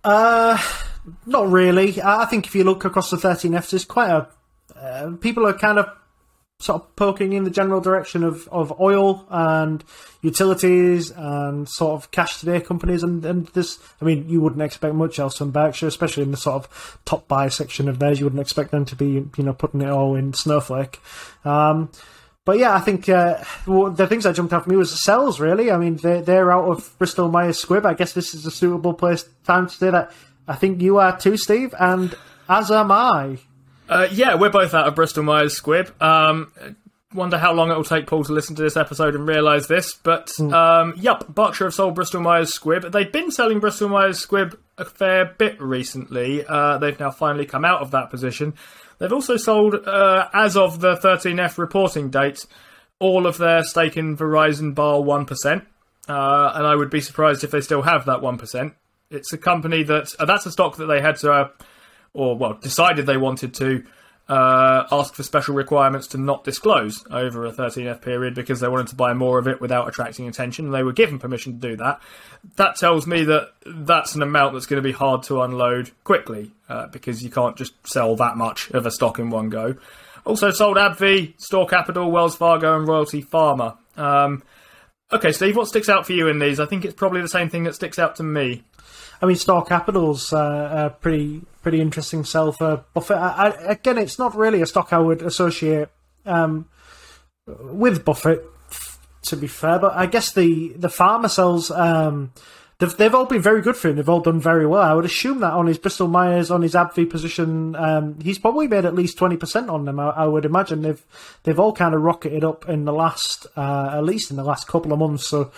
Uh, not really. I think if you look across the 13Fs, it's quite a. Uh, people are kind of sort of poking in the general direction of, of oil and utilities and sort of cash today companies and, and this I mean you wouldn't expect much else from Berkshire, especially in the sort of top buy section of theirs. You wouldn't expect them to be, you know, putting it all in Snowflake. Um, but yeah, I think uh, the things that jumped out for me was the cells. Really, I mean, they're, they're out of Bristol Myers Squibb. I guess this is a suitable place time to say that. I think you are too, Steve, and as am I. Uh, yeah, we're both out of Bristol Myers Squibb. Um, wonder how long it will take Paul to listen to this episode and realise this, but um, yup, Berkshire have sold Bristol Myers Squibb. They've been selling Bristol Myers Squibb a fair bit recently. Uh, they've now finally come out of that position. They've also sold, uh, as of the 13F reporting date, all of their stake in Verizon bar 1%. Uh, and I would be surprised if they still have that 1%. It's a company that, uh, that's a stock that they had to, uh, or well, decided they wanted to uh, ask for special requirements to not disclose over a 13F period because they wanted to buy more of it without attracting attention. And they were given permission to do that. That tells me that that's an amount that's going to be hard to unload quickly uh, because you can't just sell that much of a stock in one go. Also sold AbbVie, Store Capital, Wells Fargo, and Royalty Pharma. Um, okay, Steve, what sticks out for you in these? I think it's probably the same thing that sticks out to me. I mean, Store Capital's uh, a pretty pretty interesting sell for Buffett. I, I, again, it's not really a stock I would associate um, with Buffett, to be fair. But I guess the the pharma cells, um, they've they've all been very good for him. They've all done very well. I would assume that on his Bristol Myers, on his AbbVie position, um, he's probably made at least twenty percent on them. I, I, would imagine they've they've all kind of rocketed up in the last, uh, at least in the last couple of months. So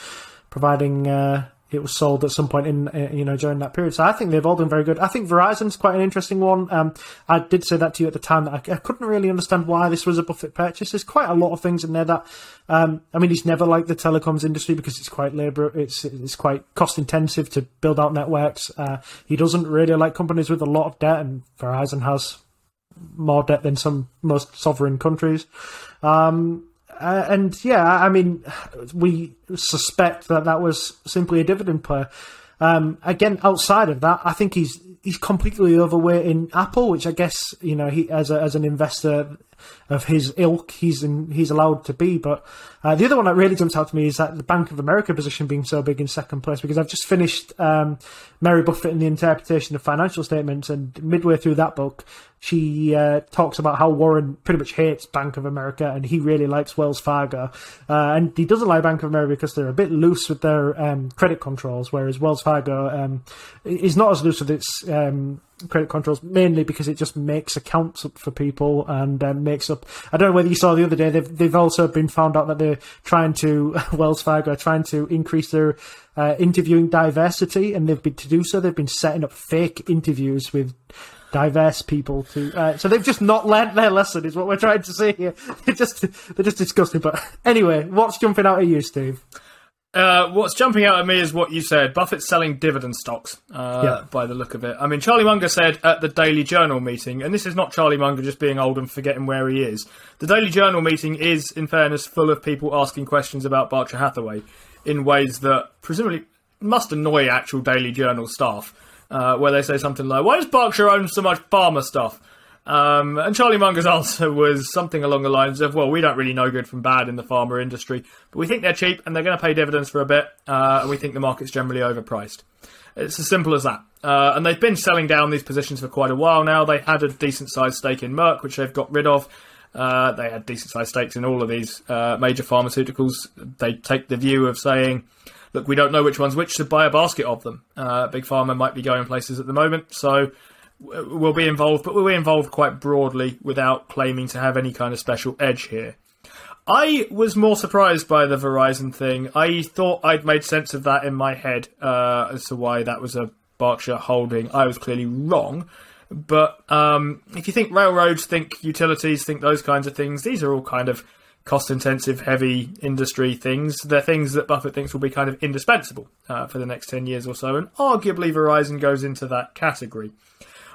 providing. Uh, it was sold at some point in uh, you know during that period. So I think they've all done very good. I think Verizon's quite an interesting one. Um, I did say that to you at the time that I, I, couldn't really understand why this was a Buffett purchase. There's quite a lot of things in there that um, I mean he's never liked the telecoms industry because it's quite labor it's it's quite cost intensive to build out networks. Uh, he doesn't really like companies with a lot of debt, and Verizon has more debt than some most sovereign countries. Um, uh, and yeah, I mean, we suspect that that was simply a dividend play. Um, again, outside of that, I think he's he's completely overweight in Apple, which I guess you know he as a, as an investor of his ilk, he's in, he's allowed to be. But uh, the other one that really jumps out to me is that the Bank of America position being so big in second place because I've just finished um, Mary Buffett and the interpretation of financial statements, and midway through that book, she uh, talks about how Warren pretty much hates Bank of America and he really likes Wells Fargo, uh, and he doesn't like Bank of America because they're a bit loose with their um, credit controls, whereas Wells Fargo um, is not as loose with its um, credit controls mainly because it just makes accounts up for people and um, makes up. I don't know whether you saw the other day. They've they've also been found out that they're trying to Wells Fargo are trying to increase their uh, interviewing diversity, and they've been to do so. They've been setting up fake interviews with diverse people to. Uh, so they've just not learnt their lesson, is what we're trying to say here. They're just they're just disgusting. But anyway, what's jumping out at you, Steve? Uh, what's jumping out at me is what you said. Buffett's selling dividend stocks, uh, yeah. by the look of it. I mean, Charlie Munger said at the Daily Journal meeting, and this is not Charlie Munger just being old and forgetting where he is. The Daily Journal meeting is, in fairness, full of people asking questions about Berkshire Hathaway in ways that presumably must annoy actual Daily Journal staff, uh, where they say something like, "Why does Berkshire own so much pharma stuff?" Um, and Charlie Munger's answer was something along the lines of, "Well, we don't really know good from bad in the pharma industry, but we think they're cheap and they're going to pay dividends for a bit, uh, and we think the market's generally overpriced." It's as simple as that. Uh, and they've been selling down these positions for quite a while now. They had a decent sized stake in Merck, which they've got rid of. Uh, they had decent sized stakes in all of these uh, major pharmaceuticals. They take the view of saying, look, we don't know which one's which, so buy a basket of them. Uh, Big Pharma might be going places at the moment, so we'll be involved, but we'll be involved quite broadly without claiming to have any kind of special edge here. I was more surprised by the Verizon thing. I thought I'd made sense of that in my head uh, as to why that was a Berkshire holding. I was clearly wrong. But um, if you think railroads, think utilities, think those kinds of things, these are all kind of cost intensive, heavy industry things. They're things that Buffett thinks will be kind of indispensable uh, for the next 10 years or so. And arguably, Verizon goes into that category.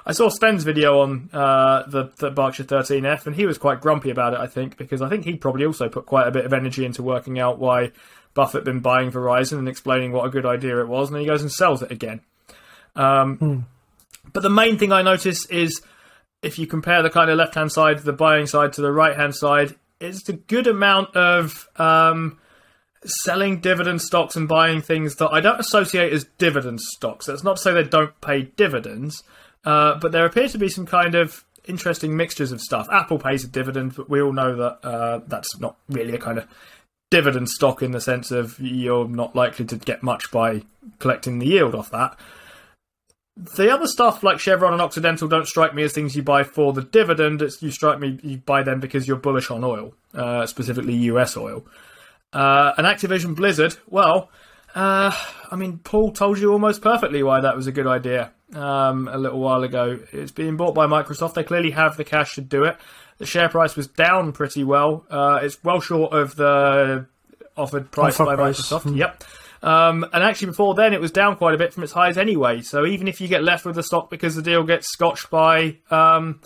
I saw Sven's video on uh, the, the Berkshire 13F, and he was quite grumpy about it, I think, because I think he probably also put quite a bit of energy into working out why Buffett been buying Verizon and explaining what a good idea it was, and then he goes and sells it again. Um, hmm. But the main thing I notice is if you compare the kind of left hand side, the buying side, to the right hand side, it's a good amount of um, selling dividend stocks and buying things that I don't associate as dividend stocks. That's not to say they don't pay dividends, uh, but there appears to be some kind of interesting mixtures of stuff. Apple pays a dividend, but we all know that uh, that's not really a kind of dividend stock in the sense of you're not likely to get much by collecting the yield off that. The other stuff like Chevron and Occidental don't strike me as things you buy for the dividend. It's, you strike me you buy them because you're bullish on oil, uh, specifically US oil. Uh, and Activision Blizzard, well, uh, I mean, Paul told you almost perfectly why that was a good idea um, a little while ago. It's being bought by Microsoft. They clearly have the cash to do it. The share price was down pretty well. Uh, it's well short of the offered price Offer by price. Microsoft. Mm. Yep. Um, and actually, before then, it was down quite a bit from its highs anyway. So even if you get left with the stock because the deal gets scotched by um,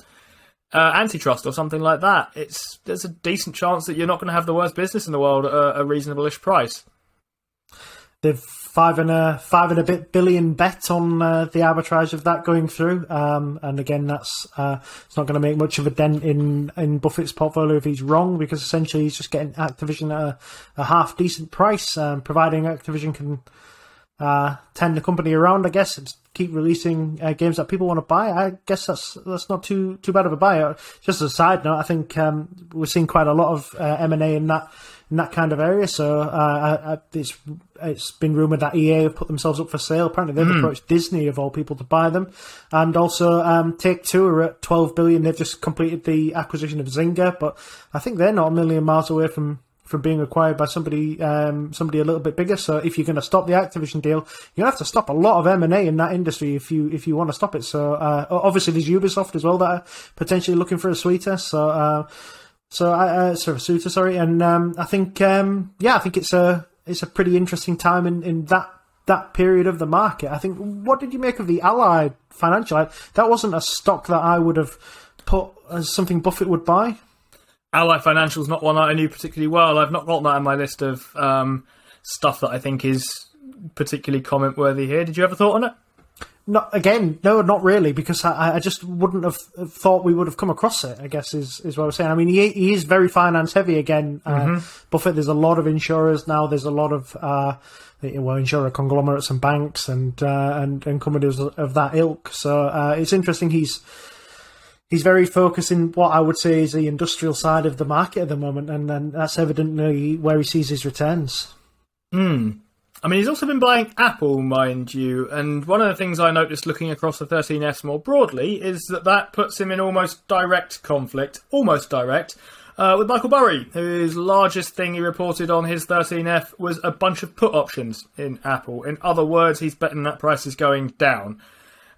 uh, antitrust or something like that, it's there's a decent chance that you're not going to have the worst business in the world at a, a reasonable-ish price. They've five and a five and a bit billion bet on uh, the arbitrage of that going through. Um, and again, that's uh, it's not going to make much of a dent in in Buffett's portfolio if he's wrong, because essentially he's just getting Activision at a, a half decent price, um, providing Activision can uh, the company around. I guess and keep releasing uh, games that people want to buy. I guess that's that's not too too bad of a buy. Uh, just as a side note, I think um, we're seeing quite a lot of uh, M and A in that in that kind of area. So uh, it's it's been rumored that EA have put themselves up for sale. Apparently, they've mm. approached Disney of all people to buy them, and also um, Take Two are at twelve billion. They've just completed the acquisition of Zynga, but I think they're not a million miles away from. From being acquired by somebody, um, somebody a little bit bigger. So if you're going to stop the Activision deal, you have to stop a lot of M and A in that industry if you if you want to stop it. So uh, obviously there's Ubisoft as well that are potentially looking for a sweeter. So uh, so I uh, sorry, Suter, sorry, and um, I think um, yeah, I think it's a it's a pretty interesting time in, in that that period of the market. I think. What did you make of the Allied Financial? That wasn't a stock that I would have put as something Buffett would buy. Allied Financial is not one I knew particularly well. I've not got that on my list of um, stuff that I think is particularly comment worthy here. Did you ever thought on it? Not again, no, not really, because I, I just wouldn't have thought we would have come across it. I guess is is what I was saying. I mean, he, he is very finance heavy again. Uh, mm-hmm. Buffett, there's a lot of insurers now. There's a lot of uh, well, insurer conglomerates and banks and uh, and and companies of that ilk. So uh, it's interesting. He's he's very focused in what I would say is the industrial side of the market at the moment, and, and that's evidently where he sees his returns. Hmm. I mean, he's also been buying Apple, mind you, and one of the things I noticed looking across the 13Fs more broadly is that that puts him in almost direct conflict, almost direct, uh, with Michael Burry, whose largest thing he reported on his 13F was a bunch of put options in Apple. In other words, he's betting that price is going down.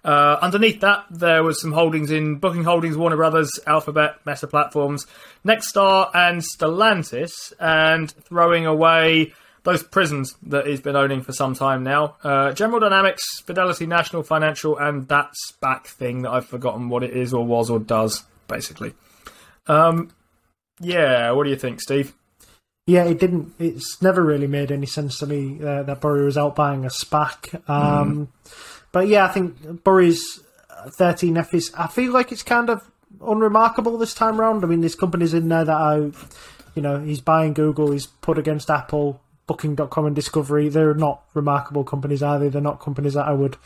Uh, underneath that, there was some holdings in Booking Holdings, Warner Brothers, Alphabet, Meta Platforms, Nexstar, and Stellantis, and throwing away those prisons that he's been owning for some time now. Uh, General Dynamics, Fidelity National Financial, and that SPAC thing that I've forgotten what it is or was or does, basically. Um, yeah, what do you think, Steve? Yeah, it didn't. It's never really made any sense to me uh, that Burry was out buying a SPAC. Um, mm. But yeah, I think Burry's 13F is. I feel like it's kind of unremarkable this time round. I mean, there's companies in there that are, you know, he's buying Google, he's put against Apple, Booking.com and Discovery. They're not remarkable companies, are they? They're not companies that I would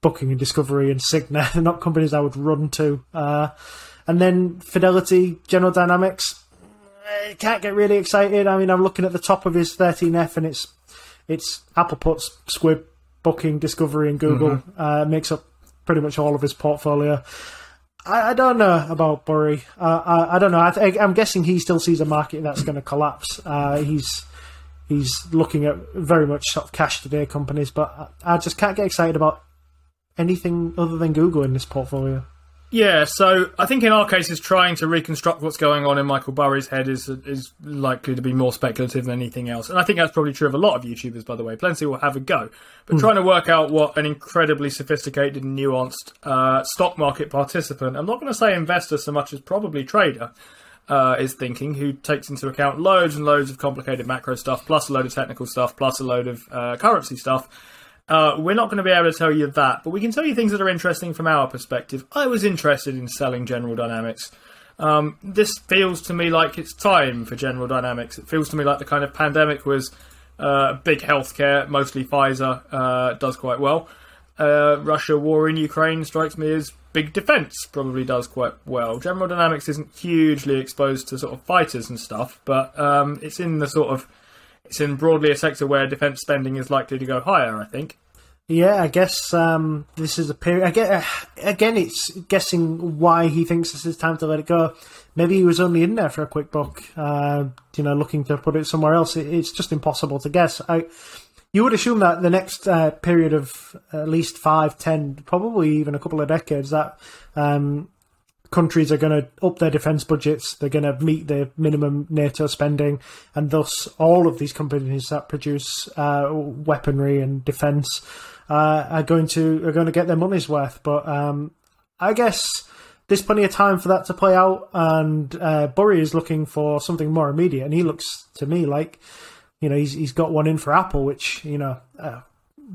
Booking and Discovery and Cigna. They're not companies I would run to. Uh, and then Fidelity, General Dynamics. I can't get really excited. I mean, I'm looking at the top of his 13F, and it's it's Apple puts Squibb, Booking, Discovery, and Google. Mm-hmm. Uh, makes up pretty much all of his portfolio. I, I don't know about Burry. Uh, I, I, don't know. I am guessing he still sees a market that's going to collapse. Uh, he's he's looking at very much sort of cash today companies, but I, I just can't get excited about anything other than Google in this portfolio. Yeah, so I think in our cases, trying to reconstruct what's going on in Michael Burry's head is is likely to be more speculative than anything else, and I think that's probably true of a lot of YouTubers, by the way. Plenty will have a go, but mm. trying to work out what an incredibly sophisticated and nuanced uh, stock market participant, I'm not going to say investor so much as probably trader, uh, is thinking, who takes into account loads and loads of complicated macro stuff, plus a load of technical stuff, plus a load of uh, currency stuff uh, we're not going to be able to tell you that, but we can tell you things that are interesting from our perspective. I was interested in selling General Dynamics. Um, this feels to me like it's time for General Dynamics. It feels to me like the kind of pandemic was uh, big healthcare, mostly Pfizer uh, does quite well. Uh, Russia war in Ukraine strikes me as big defense, probably does quite well. General Dynamics isn't hugely exposed to sort of fighters and stuff, but um, it's in the sort of it's in broadly a sector where defence spending is likely to go higher. I think. Yeah, I guess um, this is a period. I get, uh, again, it's guessing why he thinks this is time to let it go. Maybe he was only in there for a quick buck, uh, you know, looking to put it somewhere else. It, it's just impossible to guess. I, you would assume that the next uh, period of at least five, ten, probably even a couple of decades, that um, countries are going to up their defence budgets, they're going to meet the minimum NATO spending, and thus all of these companies that produce uh, weaponry and defence uh, are going to are going to get their money's worth. But um, I guess there's plenty of time for that to play out, and uh, Burry is looking for something more immediate, and he looks to me like you know he's he's got one in for Apple, which you know uh,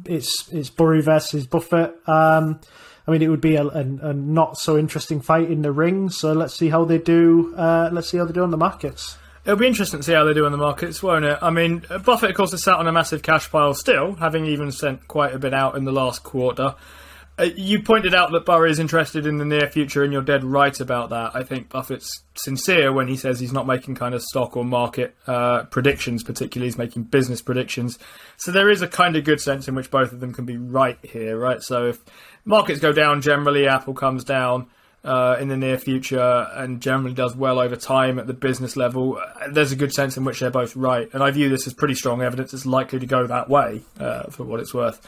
it's it's Burry versus Buffett. Um, I mean, it would be a, a, a, not so interesting fight in the ring. So let's see how they do. Uh, let's see how they do on the markets. It'll be interesting to see how they do on the markets, won't it? I mean, Buffett, of course, is sat on a massive cash pile still, having even sent quite a bit out in the last quarter. Uh, you pointed out that Burry is interested in the near future, and you're dead right about that. I think Buffett's sincere when he says he's not making kind of stock or market uh, predictions, particularly he's making business predictions. So there is a kind of good sense in which both of them can be right here, right? So if markets go down generally, Apple comes down uh, in the near future and generally does well over time at the business level. There's a good sense in which they're both right, and I view this as pretty strong evidence it's likely to go that way uh, for what it's worth.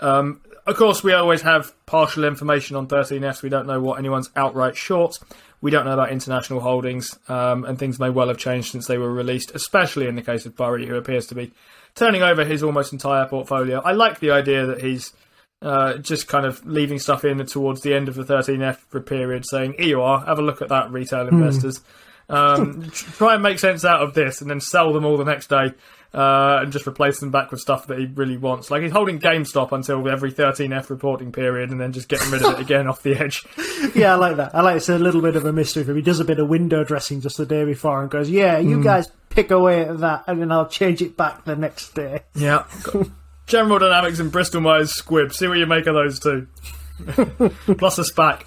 Um, of course, we always have partial information on 13Fs. We don't know what anyone's outright short. We don't know about international holdings, um, and things may well have changed since they were released, especially in the case of Burry, who appears to be turning over his almost entire portfolio. I like the idea that he's uh, just kind of leaving stuff in towards the end of the 13F period, saying, Here you are, have a look at that, retail hmm. investors. Mm. Um, try and make sense out of this and then sell them all the next day uh, and just replace them back with stuff that he really wants. Like he's holding GameStop until every 13F reporting period and then just getting rid of it again off the edge. yeah, I like that. I like it's a little bit of a mystery for him. He does a bit of window dressing just the day before and goes, Yeah, you mm. guys pick away at that and then I'll change it back the next day. Yeah. General Dynamics and Bristol Myers Squibb. See what you make of those two. Plus a SPAC.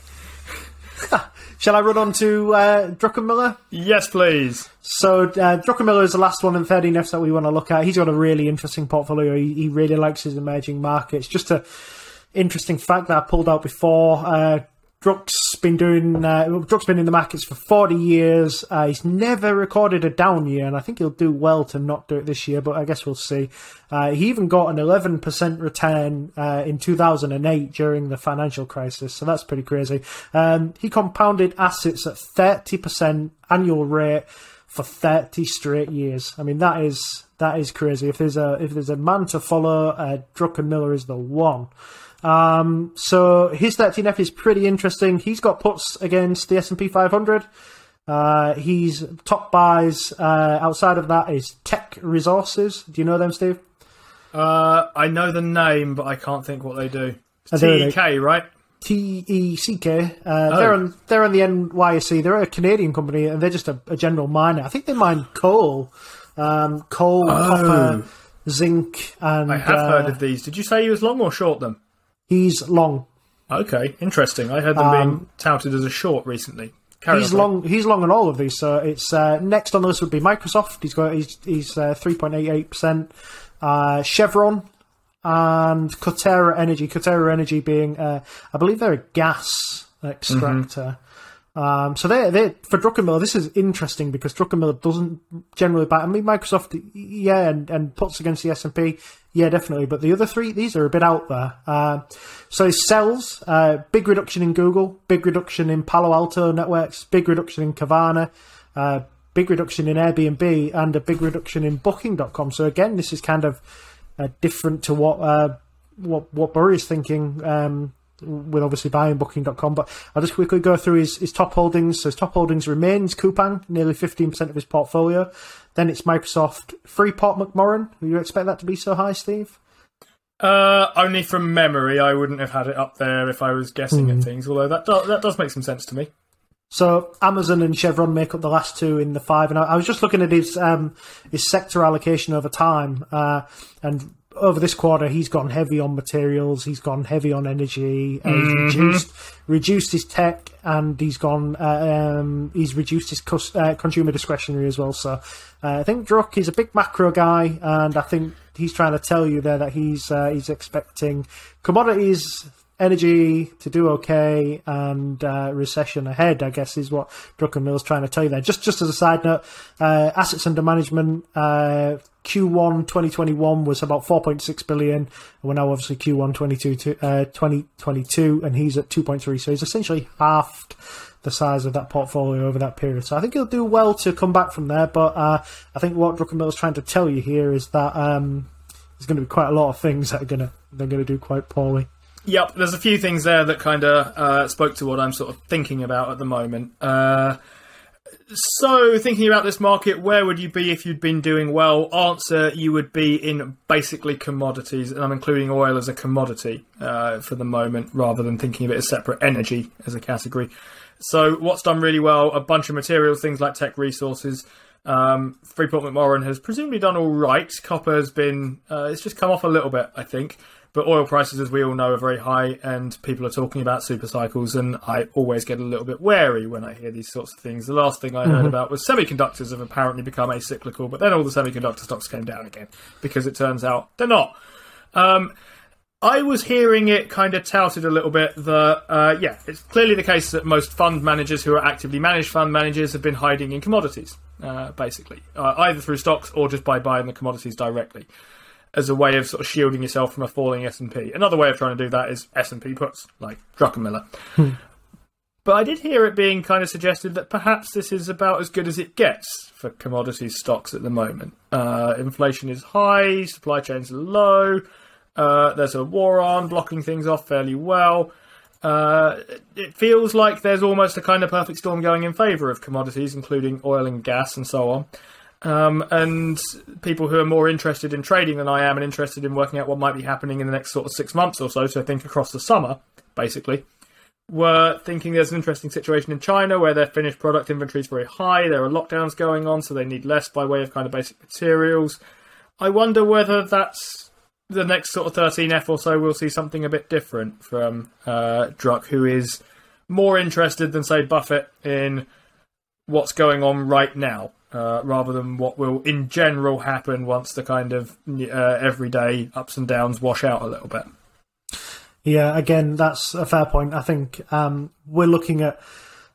Shall I run on to uh, Druckenmiller? Yes, please. So, uh, Druckenmiller is the last one in 13Fs that we want to look at. He's got a really interesting portfolio. He, he really likes his emerging markets. Just a interesting fact that I pulled out before. Uh, Druck's been doing. Uh, Druck's been in the markets for forty years. Uh, he's never recorded a down year, and I think he'll do well to not do it this year. But I guess we'll see. Uh, he even got an eleven percent return uh, in two thousand and eight during the financial crisis, so that's pretty crazy. Um, he compounded assets at thirty percent annual rate for thirty straight years. I mean, that is that is crazy. If there's a if there's a man to follow, uh, Druckenmiller is the one. Um, so his 13F is pretty interesting. He's got puts against the S&P 500. Uh, he's top buys uh, outside of that is Teck Resources. Do you know them, Steve? Uh, I know the name, but I can't think what they do. Teck, right? T E C K. Uh, They're on they're on the NYSE. They're a Canadian company, and they're just a, a general miner. I think they mine coal, um, coal, copper, zinc, and I have uh, heard of these. Did you say he was long or short them? He's long. Okay, interesting. I heard them being touted as a short recently. Carry Um, He's on, long. He's long on all of these. So it's uh, next on the list would be Microsoft. He's got he's he's uh, three point eight eight percent. Chevron and Coterra Energy. Coterra Energy being, uh, I believe, they're a gas extractor. Um, so they they for Druckenmiller, this is interesting because Druckenmiller doesn't generally buy. I mean, Microsoft, yeah, and, and puts against the S and P, yeah, definitely. But the other three, these are a bit out there. Uh, so it sells uh, big reduction in Google, big reduction in Palo Alto Networks, big reduction in Carvana, uh, big reduction in Airbnb, and a big reduction in Booking.com. So again, this is kind of uh, different to what uh, what what Burry is thinking. Um, with obviously buying Booking.com, but I'll just quickly go through his, his top holdings. So his top holdings remains Coupang, nearly 15% of his portfolio. Then it's Microsoft, Freeport McMoran. Do you expect that to be so high, Steve? Uh, only from memory, I wouldn't have had it up there if I was guessing Hmm. at things. Although that do- that does make some sense to me. So Amazon and Chevron make up the last two in the five, and I, I was just looking at his um, his sector allocation over time, uh, and over this quarter he's gone heavy on materials, he's gone heavy on energy, uh, he's reduced reduced his tech, and he's gone uh, um, he's reduced his cus- uh, consumer discretionary as well. So uh, I think Druck is a big macro guy, and I think he's trying to tell you there that he's uh, he's expecting commodities energy to do okay and uh, recession ahead, I guess, is what Druckenmiller's trying to tell you there. Just just as a side note, uh, assets under management, uh, Q1 2021 was about 4.6 billion. We're now obviously Q1 22 to, uh, 2022, and he's at 2.3. So he's essentially halved the size of that portfolio over that period. So I think he'll do well to come back from there. But uh, I think what Druckenmiller's trying to tell you here is that um, there's going to be quite a lot of things that are going to they're going to do quite poorly. Yep, there's a few things there that kind of uh, spoke to what I'm sort of thinking about at the moment. Uh, so, thinking about this market, where would you be if you'd been doing well? Answer: You would be in basically commodities, and I'm including oil as a commodity uh, for the moment, rather than thinking of it as separate energy as a category. So, what's done really well? A bunch of materials, things like Teck Resources. Um, Freeport McMoran has presumably done all right. Copper has been, uh, it's just come off a little bit, I think. But oil prices, as we all know, are very high, and people are talking about super cycles. And I always get a little bit wary when I hear these sorts of things. The last thing I heard about was semiconductors have apparently become acyclical, but then all the semiconductor stocks came down again because it turns out they're not. Um, I was hearing it kind of touted a little bit that, uh, yeah, it's clearly the case that most fund managers who are actively managed fund managers have been hiding in commodities, uh, basically, uh, either through stocks or just by buying the commodities directly, as a way of sort of shielding yourself from a falling S and P. Another way of trying to do that is S and P puts, like Druckenmiller. But I did hear it being kind of suggested that perhaps this is about as good as it gets for commodities stocks at the moment. Uh, inflation is high, supply chains are low. Uh, there's a war on, blocking things off fairly well. Uh, it feels like there's almost a kind of perfect storm going in favour of commodities, including oil and gas and so on. Um, and people who are more interested in trading than I am and interested in working out what might be happening in the next sort of six months or so, so I think across the summer, basically, were thinking there's an interesting situation in China where their finished product inventory is very high. There are lockdowns going on, so they need less by way of kind of basic materials. I wonder whether that's the next sort of 13F or so, we'll see something a bit different from uh, Druck, who is more interested than, say, Buffett in what's going on right now. Uh, rather than what will in general happen once the kind of uh, everyday ups and downs wash out a little bit. Yeah, again, that's a fair point. I think um, we're looking at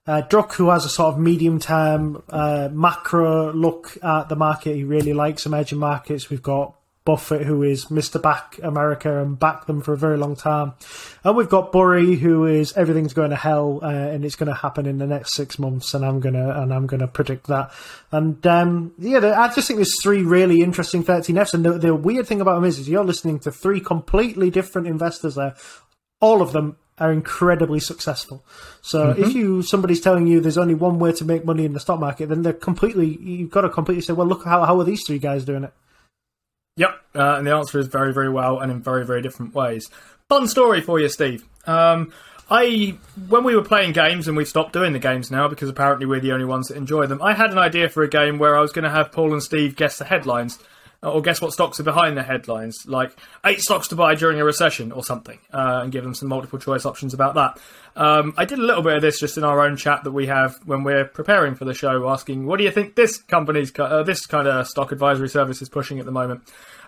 uh, Druck, who has a sort of medium term uh, macro look at the market. He really likes emerging markets. We've got Buffett, who is Mr. Back America and back them for a very long time. And we've got Burry, who is everything's going to hell uh, and it's going to happen in the next six months, and I'm gonna and I'm gonna predict that. And um, yeah, I just think there's three really interesting 13Fs. And the, the weird thing about them is, is you're listening to three completely different investors there. All of them are incredibly successful. So if you somebody's telling you there's only one way to make money in the stock market, then they're completely you've got to completely say, well, look how how are these three guys doing it? Yep, uh, and the answer is very, very well, and in very, very different ways. Fun story for you, Steve. Um, I when we were playing games and we've stopped doing the games now because apparently we're the only ones that enjoy them. I had an idea for a game where I was going to have Paul and Steve guess the headlines or guess what stocks are behind the headlines, like eight stocks to buy during a recession or something, uh, and give them some multiple choice options about that. Um, I did a little bit of this just in our own chat that we have when we're preparing for the show, asking, "What do you think this company's uh, this kind of stock advisory service is pushing at the moment?"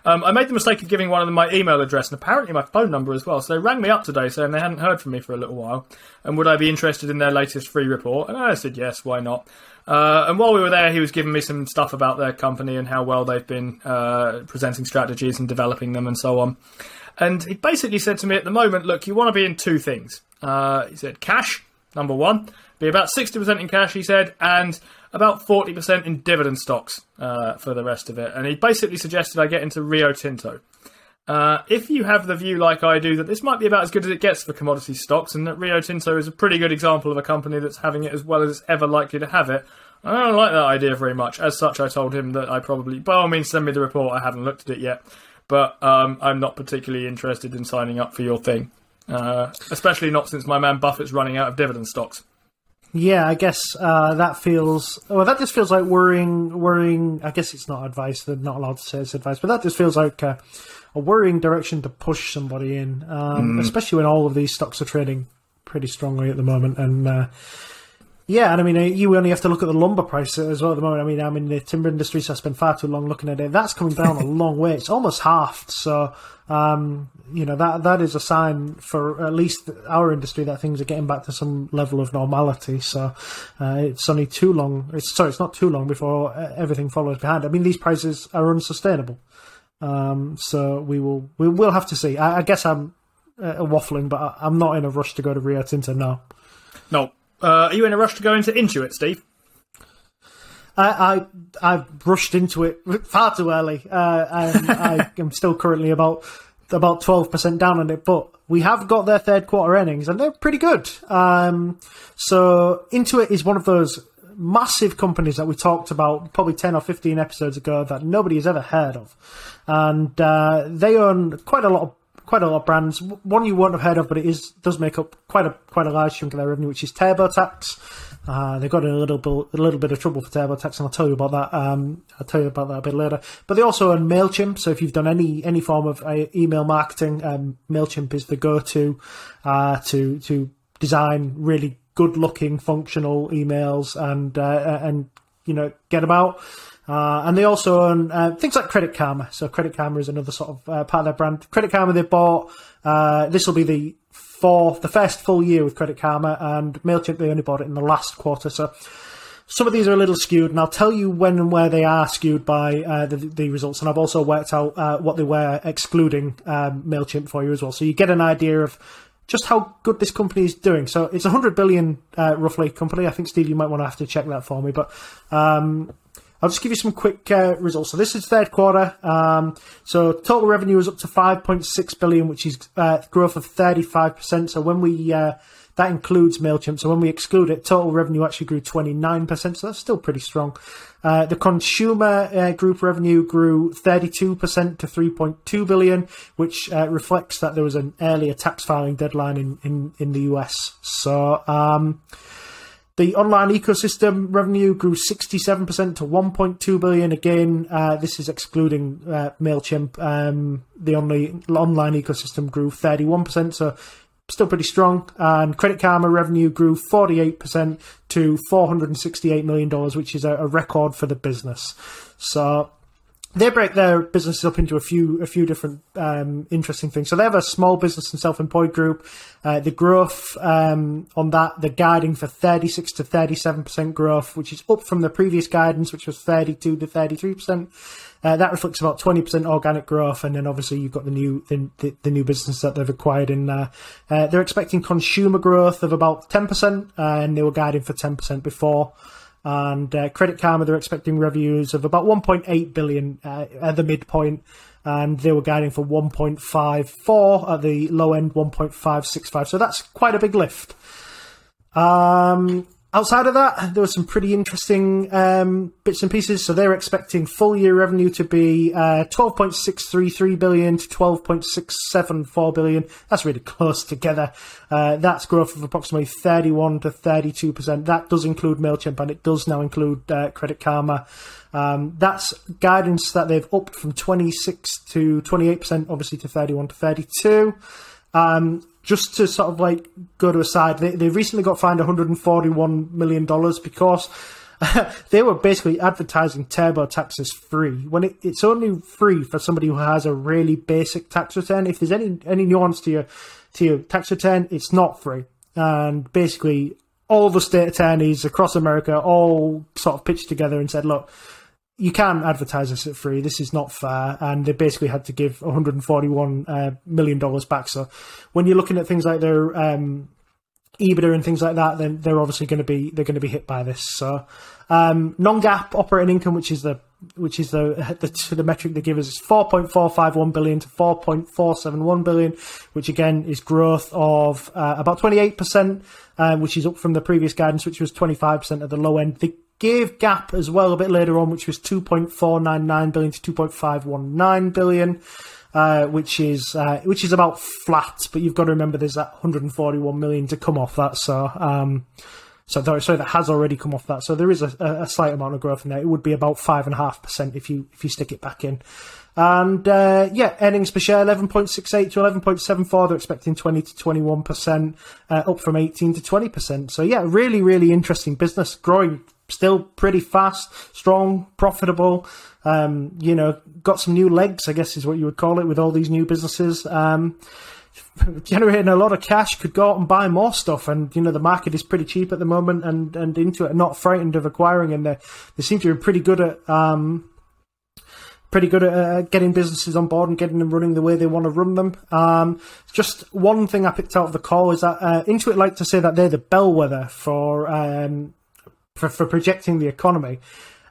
Um, I made the mistake of giving one of them my email address and apparently my phone number as well. So they rang me up today saying they hadn't heard from me for a little while, and would I be interested in their latest free report? And I said yes, why not? Uh, and while we were there, he was giving me some stuff about their company and how well they've been uh, presenting strategies and developing them and so on. And he basically said to me at the moment, look, you want to be in two things. Uh, he said cash, number one, be about 60% in cash, he said, and about 40% in dividend stocks uh, for the rest of it. And he basically suggested I get into Rio Tinto. Uh, if you have the view, like I do, that this might be about as good as it gets for commodity stocks, and that Rio Tinto is a pretty good example of a company that's having it as well as it's ever likely to have it, I don't like that idea very much. As such, I told him that I probably, by all means, send me the report. I haven't looked at it yet, but um, I'm not particularly interested in signing up for your thing, uh, especially not since my man Buffett's running out of dividend stocks. Yeah, I guess uh, that feels. Well, that just feels like worrying. Worrying. I guess it's not advice. They're not allowed to say it's advice, but that just feels like. Uh, a worrying direction to push somebody in, um, mm. especially when all of these stocks are trading pretty strongly at the moment. And uh, yeah, and I mean, uh, you only have to look at the lumber price as well at the moment. I mean, I'm in the timber industry, so I spend far too long looking at it. That's coming down a long way. It's almost halved. So, um, you know, that that is a sign for at least our industry that things are getting back to some level of normality. So, uh, it's only too long. It's sorry, it's not too long before uh, everything follows behind. I mean, these prices are unsustainable. Um, so we will we will have to see. I, I guess I'm uh, waffling, but I, am not in a rush to go to Rio Tinto now. No. Uh, are you in a rush to go into Intuit, Steve? I, I I rushed into it far too early. Uh, I am still currently about about twelve percent down on it, but we have got their third quarter earnings and they're pretty good. Um, so Intuit is one of those massive companies that we talked about probably 10 or 15 episodes ago that nobody has ever heard of. And uh, they own quite a lot of quite a lot of brands. One you won't have heard of, but it is does make up quite a quite a large chunk of their revenue, which is TurboTax. Uh, they got a little bit a little bit of trouble for TurboTax, and I'll tell you about that. Um, I'll tell you about that a bit later. But they also own Mailchimp. So if you've done any any form of uh, email marketing, um, Mailchimp is the go to uh, to to design really good looking functional emails and uh, and you know get them out. Uh, and they also own uh, things like Credit Karma. So Credit Karma is another sort of uh, part of their brand. Credit Karma they bought. Uh, this will be the fourth, the first full year with Credit Karma, and Mailchimp they only bought it in the last quarter. So some of these are a little skewed, and I'll tell you when and where they are skewed by uh, the, the, results. And I've also worked out uh, what they were excluding um, Mailchimp for you as well, so you get an idea of just how good this company is doing. So it's a hundred billion roughly company. I think Steve, you might want to have to check that for me, but. Um, I'll just give you some quick uh, results. So this is third quarter. Um, so total revenue is up to 5.6 billion, which is uh, growth of 35%. So when we uh, that includes MailChimp. So when we exclude it, total revenue actually grew 29%. So that's still pretty strong. Uh, the consumer uh, group revenue grew 32% to 3.2 billion, which uh, reflects that there was an earlier tax filing deadline in, in, in the US. So, um, the online ecosystem revenue grew 67% to 1.2 billion. Again, uh, this is excluding uh, Mailchimp. Um, the only online ecosystem grew 31%. So still pretty strong. And Credit Karma revenue grew 48% to $468 million, which is a, a record for the business. So they break their businesses up into a few a few different um, interesting things. So they have a small business and self employed group. Uh, the growth um, on that, they're guiding for thirty six to thirty seven percent growth, which is up from the previous guidance, which was thirty two to thirty three percent. Uh, that reflects about twenty percent organic growth, and then obviously you've got the new the, the, the new business that they've acquired in there. Uh, they're expecting consumer growth of about ten percent, uh, and they were guiding for ten percent before. And uh, Credit Karma, they're expecting revenues of about 1.8 billion uh, at the midpoint, and they were guiding for 1.54 at the low end, 1.565. So that's quite a big lift. Um, outside of that, there were some pretty interesting um, bits and pieces. So they're expecting full year revenue to be uh, 12.633 billion to 12.674 billion. That's really close together. Uh, that's growth of approximately 31 to 32 percent. That does include Mailchimp, and it does now include uh, Credit Karma. Um, that's guidance that they've upped from 26 to 28 percent, obviously to 31 to 32. Um, just to sort of like go to a side, they, they recently got fined 141 million dollars because they were basically advertising TurboTax as free when it, it's only free for somebody who has a really basic tax return. If there's any any nuance to your to your tax return, it's not free. And basically, all the state attorneys across America all sort of pitched together and said, "Look, you can advertise this at free. This is not fair, and they basically had to give 141 uh, million dollars back. So, when you're looking at things like their um, EBITDA and things like that, then they're obviously going to be they're going to be hit by this. So, um, non-GAAP operating income, which is the which is the the, the metric they give us, is 4.451 billion to 4.471 billion, which again is growth of uh, about 28 percent, uh, which is up from the previous guidance, which was 25 percent at the low end. Gave GAAP as well a bit later on, which was 2.499 billion to 2.519 billion, uh, which is uh, which is about flat. But you've got to remember there's that 141 million to come off that. So um, so sorry, that has already come off that. So there is a, a slight amount of growth in there. It would be about five and a half percent if you if you stick it back in. And uh, yeah, earnings per share 11.68 to 11.74. They're expecting 20 to 21 percent, uh, up from 18 to 20 percent. So yeah, really, really interesting business, growing still pretty fast, strong, profitable. Um, you know, got some new legs, I guess is what you would call it, with all these new businesses. Um, generating a lot of cash, could go out and buy more stuff, and you know the market is pretty cheap at the moment, and and Intuit, not frightened of acquiring, and they seem to be pretty good at. Um, pretty good at uh, getting businesses on board and getting them running the way they want to run them. Um, just one thing I picked out of the call is that uh, Intuit like to say that they're the bellwether for um, for, for projecting the economy.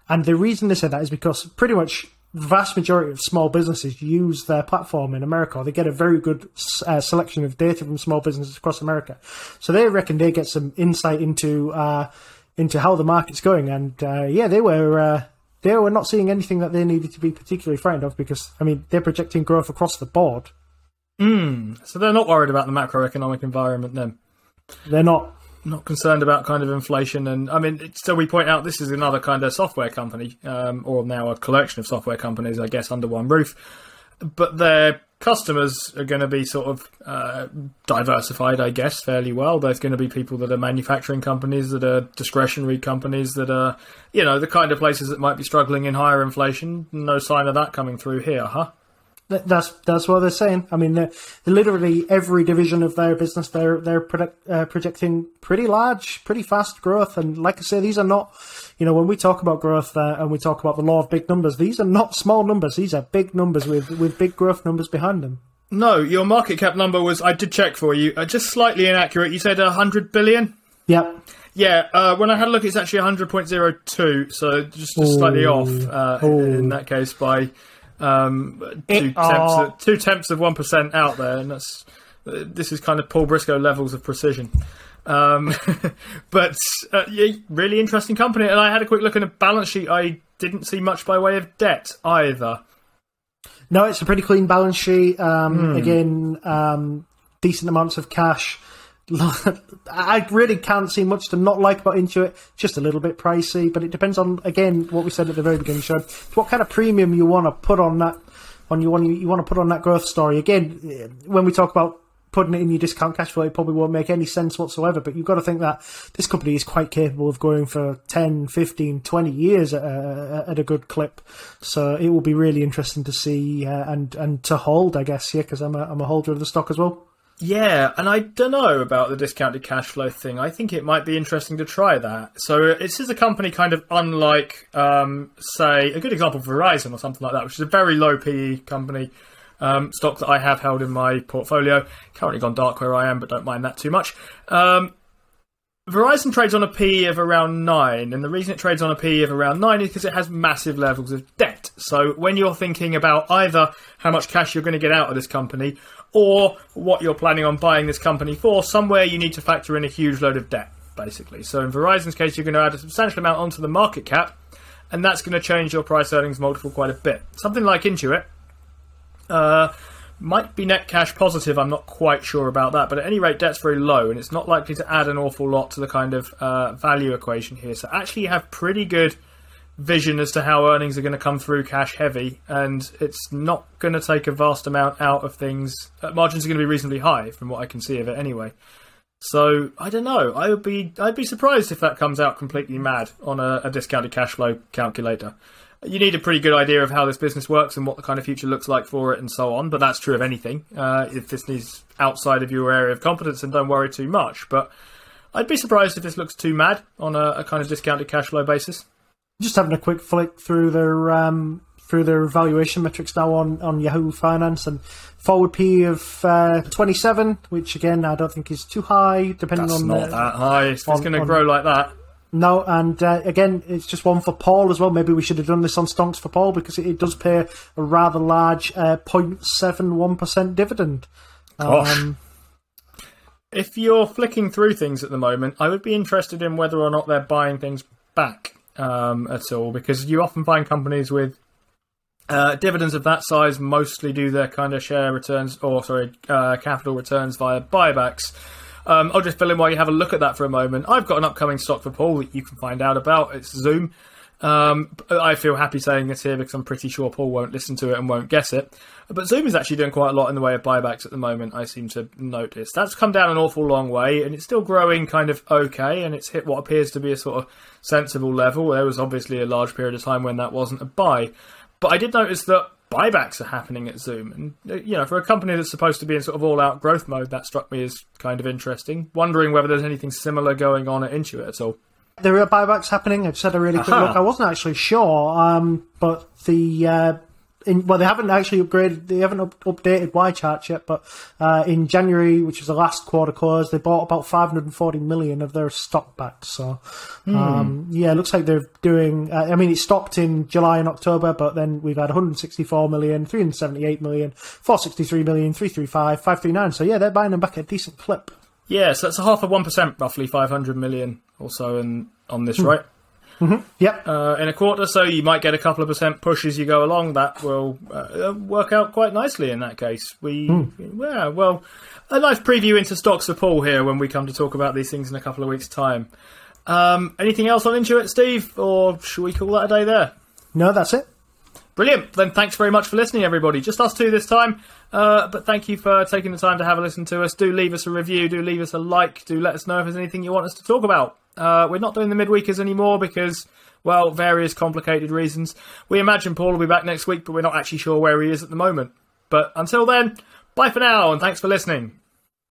And the reason they say that is because pretty much the vast majority of small businesses use their platform in America. They get a very good uh, selection of data from small businesses across America, so they reckon they get some insight into uh, into how the market's going. And uh, yeah, they were uh, they were not seeing anything that they needed to be particularly frightened of because I mean they're projecting growth across the board. Mm, so they're not worried about the macroeconomic environment then. They're not not concerned about kind of inflation. And I mean, so we point out this is another kind of software company, um, or now a collection of software companies, I guess, under one roof. But their customers are going to be sort of uh, diversified, I guess, fairly well. There's going to be people that are manufacturing companies, that are discretionary companies, that are, you know, the kind of places that might be struggling in higher inflation. No sign of that coming through here, huh? That's that's what they're saying. I mean, they're, they're literally every division of their business they're they're uh, projecting pretty large, pretty fast growth. And like I say, these are not, you know, when we talk about growth uh, and we talk about the law of big numbers, these are not small numbers. These are big numbers with with big growth numbers behind them. No, your market cap number was I did check for you, uh, just slightly inaccurate. You said hundred billion. Yep. Yeah, uh, when I had a look, it's actually 100.02, so just, just slightly off uh, in that case by um, two, tenths of, two tenths of one percent out there, and that's this is kind of Paul Briscoe levels of precision. Um, but uh, yeah, really interesting company, and I had a quick look at a balance sheet. I didn't see much by way of debt either. No, it's a pretty clean balance sheet. Um, mm. Again, um, decent amounts of cash. I really can't see much to not like about Intuit. Just a little bit pricey, but it depends on again what we said at the very beginning. Show what kind of premium you want to put on that. On you want you, you want to put on that growth story again. When we talk about putting it in your discount cash flow, it probably won't make any sense whatsoever. But you've got to think that this company is quite capable of growing for 10, 15, 20 years at a, at a good clip. So it will be really interesting to see uh, and and to hold, I guess, yeah, because I'm a, I'm a holder of the stock as well. Yeah, and I don't know about the discounted cash flow thing. I think it might be interesting to try that. So this is a company kind of unlike, um, say, a good example, Verizon or something like that, which is a very low PE company. Um, stock that I have held in my portfolio. Currently gone dark where I am, but don't mind that too much. Um, Verizon trades on a PE of around 9, and the reason it trades on a PE of around 9 is because it has massive levels of debt. So when you're thinking about either how much cash you're going to get out of this company or what you're planning on buying this company for, somewhere you need to factor in a huge load of debt. basically. So in Verizon's case, you're going to add a substantial amount onto the market cap, and that's going to change your price earnings multiple quite a bit. Something like Intuit uh, might be net cash positive. I'm not quite sure about that, but at any rate, debt's very low, and it's not likely to add an awful lot to the kind of uh, value equation here. So actually, you have pretty good vision as to how earnings are going to come through cash heavy, and it's not going to take a vast amount out of things. Uh, margins are going to be reasonably high, from what I can see of it, anyway. So I don't know. I would be I'd be surprised if that comes out completely mad on a, a discounted cash flow calculator. You need a pretty good idea of how this business works and what the kind of future looks like for it, and so on. But that's true of anything. Uh, if this is outside of your area of competence, then don't worry too much. But I'd be surprised if this looks too mad on a, a kind of discounted cash flow basis. Just having a quick flick through their um, through their valuation metrics now on, on Yahoo Finance and forward P of uh, 27, which again I don't think is too high, depending That's on not the, that high. If it's going to grow like that. No, and uh, again, it's just one for Paul as well. Maybe we should have done this on Stonks for Paul because it, it does pay a rather large uh, 0.71% dividend. Um, If you're flicking through things at the moment, I would be interested in whether or not they're buying things back um, at all, because you often find companies with uh, dividends of that size mostly do their kind of share returns, or sorry, uh, capital returns via buybacks. Um, I'll just fill in while you have a look at that for a moment. I've got an upcoming stock for Paul that you can find out about. It's Zoom. Um, I feel happy saying this here because I'm pretty sure Paul won't listen to it and won't guess it. But Zoom is actually doing quite a lot in the way of buybacks at the moment, I seem to notice. That's come down an awful long way, and it's still growing kind of okay, and it's hit what appears to be a sort of sensible level. There was obviously a large period of time when that wasn't a buy. But I did notice that buybacks are happening at Zoom. And, uh, you know, for a company that's supposed to be in sort of all out growth mode, that struck me as kind of interesting. Wondering whether there's anything similar going on at Intuit at all. There are buybacks happening. I just had a really quick Aha. look. I wasn't actually sure, um, but the uh, in, well, they haven't actually upgraded. They haven't up, updated YCharts yet. But uh, in January, which was the last quarter close, they bought about 540 million of their stock back. So um, yeah, it looks like they're doing. Uh, I mean, it stopped in July and October, but then we've had 164 million, 378 million, 463 million, 335, 539. So yeah, they're buying them back at a decent clip. Yeah, so that's a half of 1%, roughly 500 million or so in, on this, right? Yep. uh, in a quarter, so you might get a couple of percent push as you go along. That will uh, work out quite nicely in that case. We, yeah, well, a nice preview into stocks for Paul here when we come to talk about these things in a couple of weeks' time. Um, anything else on Intuit, Steve, or should we call that a day there? No, that's it. Brilliant. Then thanks very much for listening, everybody. Just us two this time. Uh, but thank you for taking the time to have a listen to us. Do leave us a review. Do leave us a like. Do let us know if there's anything you want us to talk about. Uh, we're not doing the midweekers anymore because, well, various complicated reasons. We imagine Paul will be back next week, but we're not actually sure where he is at the moment. But until then, bye for now, and thanks for listening.